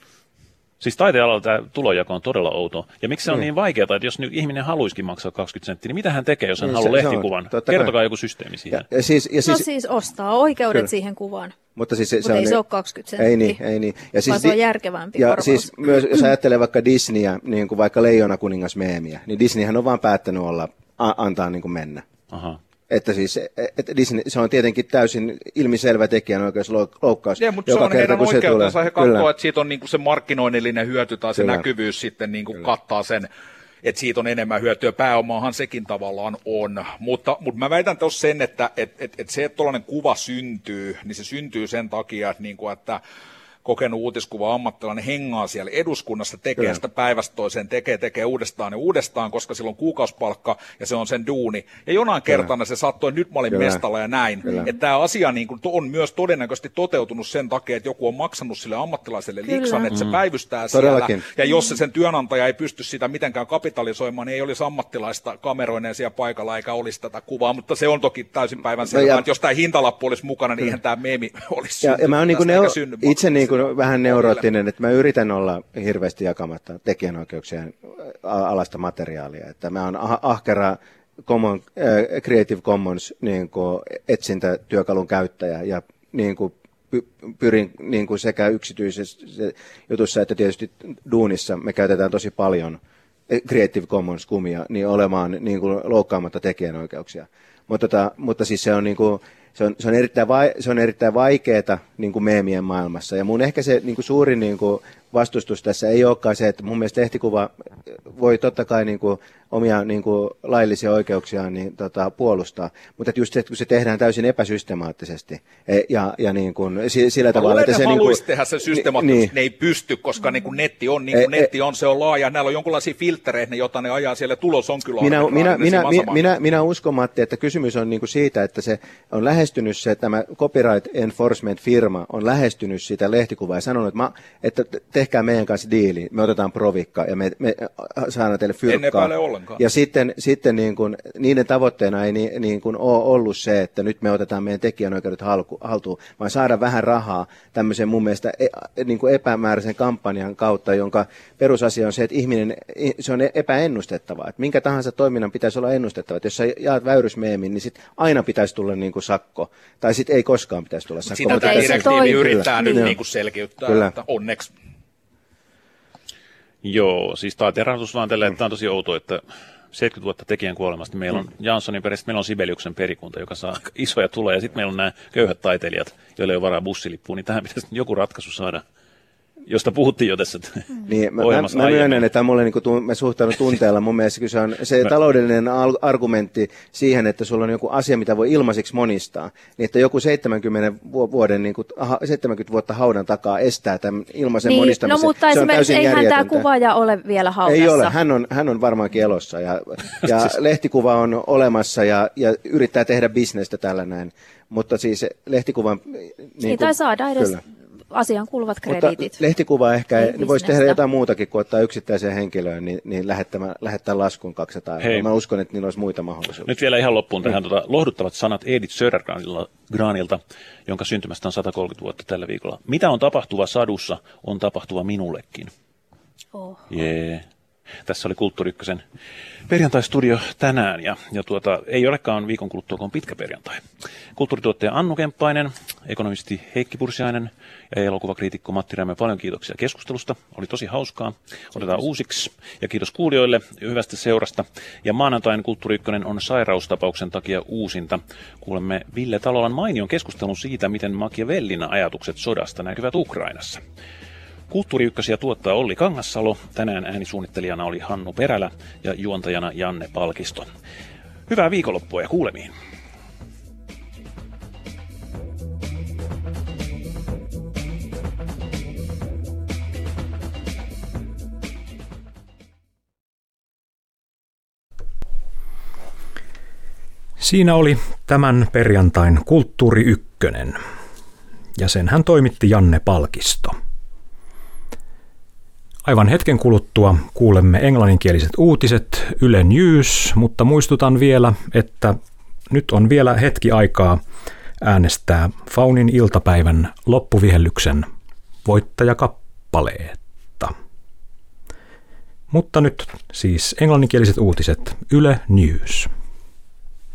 Siis taiteen alalla tämä tulojako on todella outo. Ja miksi se on Niin. niin vaikeaa, että jos nyt ihminen haluaisikin maksaa 20 senttiä, niin mitä hän tekee, jos hän Niin, haluaa se- se on, lehtikuvan? totta kai. Kertokaa joku systeemi siihen. Ja, ja siis, ja No siis, siis ostaa oikeudet Kyllä. siihen kuvaan. mutta siis se, Mutta ei se ole 20 senttiä. Ei niin, ei niin. Ja Vaan se on järkevämpi Ja korvaus. siis myös, jos ajattelee vaikka Disneyä, niin kuin vaikka Leijona kuningas meemiä, niin Disneyhän on vaan päättänyt olla, a, antaa niin kuin mennä. Aha. Että siis, että Disney, se on tietenkin täysin ilmiselvä tekijänoikeusloukkaus. Niin, mutta se on heidän kun oikeutensa. He Kyllä. katsoo, että siitä on niin kuin se markkinoinnillinen hyöty tai se Kyllä. näkyvyys sitten niin kuin kattaa sen, että siitä on enemmän hyötyä. Pääomaahan sekin tavallaan on. Mutta, mutta mä väitän tuossa sen, että et, et, et se, että tuollainen kuva syntyy, niin se syntyy sen takia, että, niin kuin, että kokenut uutiskuva ammattilainen hengaa siellä eduskunnassa, tekee Kyllä. sitä päivästä toiseen, tekee, tekee uudestaan ja uudestaan, koska sillä on kuukausipalkka ja se on sen duuni. Ja jonain kertana se sattui, että nyt mä olin Kyllä. mestalla ja näin. Kyllä. Että tämä asia niin kuin, on myös todennäköisesti toteutunut sen takia, että joku on maksanut sille ammattilaiselle Kyllä. liksan, että se päivystää Todellakin. siellä. Ja jos se sen työnantaja ei pysty sitä mitenkään kapitalisoimaan, niin ei olisi ammattilaista kameroineen siellä paikalla eikä olisi tätä kuvaa. Mutta se on toki täysin päivän selvää, ja- että jos tämä hintalappu olisi mukana, niin eihän tämä meemi olisi Ja, syntynyt ja mä niin eikä synny itse niin kuin sille vähän neuroottinen, että mä yritän olla hirveästi jakamatta tekijänoikeuksien alasta materiaalia. Että mä oon ah- ahkera Common, äh, Creative Commons niin kuin etsintätyökalun käyttäjä ja niin kuin pyrin niin kuin sekä yksityisessä jutussa että tietysti duunissa me käytetään tosi paljon Creative Commons-kumia niin olemaan niin kuin loukkaamatta tekijänoikeuksia. Mutta, tota, mutta siis se on, niin kuin, se on, se on erittäin, on erittäin vaikeaa niin kuin meemien maailmassa. Ja mun ehkä se niin kuin suurin niin kuin vastustus tässä ei olekaan se, että mun mielestä lehtikuva voi totta kai niin kuin omia niin kuin, laillisia oikeuksiaan niin, tota, puolustaa. Mutta just se, että kun se tehdään täysin epäsystemaattisesti e, ja, ja niin kuin, sillä tavalla, että se... Niin kuin, tehdä se systemaattisesti, niin, ne ei pysty, koska niin kuin netti on niin kuin e, netti on, se on laaja. Näillä on jonkinlaisia filtreitä, joita ne ajaa siellä, tulos on kyllä minä, minä, minä, minä, minä, minä uskon, Matti, että kysymys on niin kuin siitä, että se on lähestynyt se, tämä copyright enforcement firma on lähestynyt sitä lehtikuvaa ja sanonut, että, mä, että tehkää meidän kanssa diili, me otetaan provikka ja me, me saadaan teille fyrkkaa. En ollenkaan. Ja sitten, sitten niin kuin, niiden tavoitteena ei niin, niin kuin ole ollut se, että nyt me otetaan meidän tekijänoikeudet haltuun, vaan saada vähän rahaa tämmöisen mun mielestä e, niin kuin epämääräisen kampanjan kautta, jonka perusasia on se, että ihminen, se on epäennustettavaa. Että minkä tahansa toiminnan pitäisi olla ennustettava. Että jos sä jaat väyrysmeemin, niin sit aina pitäisi tulla niin kuin sakko. Tai sitten ei koskaan pitäisi tulla sakko. Sitä tämä direktiivi yrittää kyllä. nyt niin kuin selkiyttää, Kyllä. että onneksi Joo, siis tämä terahdutus vaan tällä, että tämä on tosi outo, että 70 vuotta tekijän kuolemasta meillä on mm. Janssonin perästä, meillä on Sibeliuksen perikunta, joka saa isoja tuloja, ja sitten meillä on nämä köyhät taiteilijat, joille ei ole varaa bussilippuun, niin tähän pitäisi joku ratkaisu saada josta puhuttiin jo tässä niin, mä, mä, mä myönnän, että mulle niin kuin, mä suhtaudun tunteella. Mun mielestä se on se mä... taloudellinen argumentti siihen, että sulla on joku asia, mitä voi ilmaiseksi monistaa. Niin, että joku 70 vuoden, niin kuin, 70 vuotta haudan takaa estää tämän ilmaisen niin, monistamisen. No mutta se on esimerkiksi eihän tämä kuvaaja ole vielä haudassa. Ei ole, hän on, hän on varmaankin elossa ja, ja siis- lehtikuva on olemassa ja, ja yrittää tehdä bisnestä tällä näin. Mutta siis lehtikuvan... Niin, niin tai saada edes kyllä asiaan kuuluvat krediitit. Mutta lehtikuva ehkä, niin voisi tehdä jotain muutakin kuin ottaa yksittäiseen henkilöön, niin, niin lähettää, lähettää laskun 200 euroa. Hei. Mä uskon, että niillä olisi muita mahdollisuuksia. Nyt vielä ihan loppuun tähän mm. tuota, lohduttavat sanat Edith Södergranilta, jonka syntymästä on 130 vuotta tällä viikolla. Mitä on tapahtuva sadussa, on tapahtuva minullekin. Oh. Yeah. Tässä oli Kulttuuri Ykkösen perjantaistudio tänään ja, ja tuota, ei olekaan viikon kuluttua, kun on pitkä perjantai. Kulttuurituottaja Annu Kemppainen, ekonomisti Heikki Pursiainen ja elokuvakriitikko Matti Rämö, paljon kiitoksia keskustelusta. Oli tosi hauskaa. Otetaan uusiksi ja kiitos kuulijoille hyvästä seurasta. Ja maanantain Kulttuuri on sairaustapauksen takia uusinta. Kuulemme Ville Talolan mainion keskustelun siitä, miten Machiavellin ajatukset sodasta näkyvät Ukrainassa. Kulttuuri tuottaa Olli Kangassalo, tänään äänisuunnittelijana oli Hannu Perälä ja juontajana Janne Palkisto. Hyvää viikonloppua ja kuulemiin. Siinä oli tämän perjantain Kulttuuri Ykkönen. Ja sen hän toimitti Janne Palkisto. Aivan hetken kuluttua kuulemme englanninkieliset uutiset Yle News, mutta muistutan vielä, että nyt on vielä hetki aikaa äänestää Faunin iltapäivän loppuvihellyksen voittajakappaleetta. Mutta nyt siis englanninkieliset uutiset Yle News.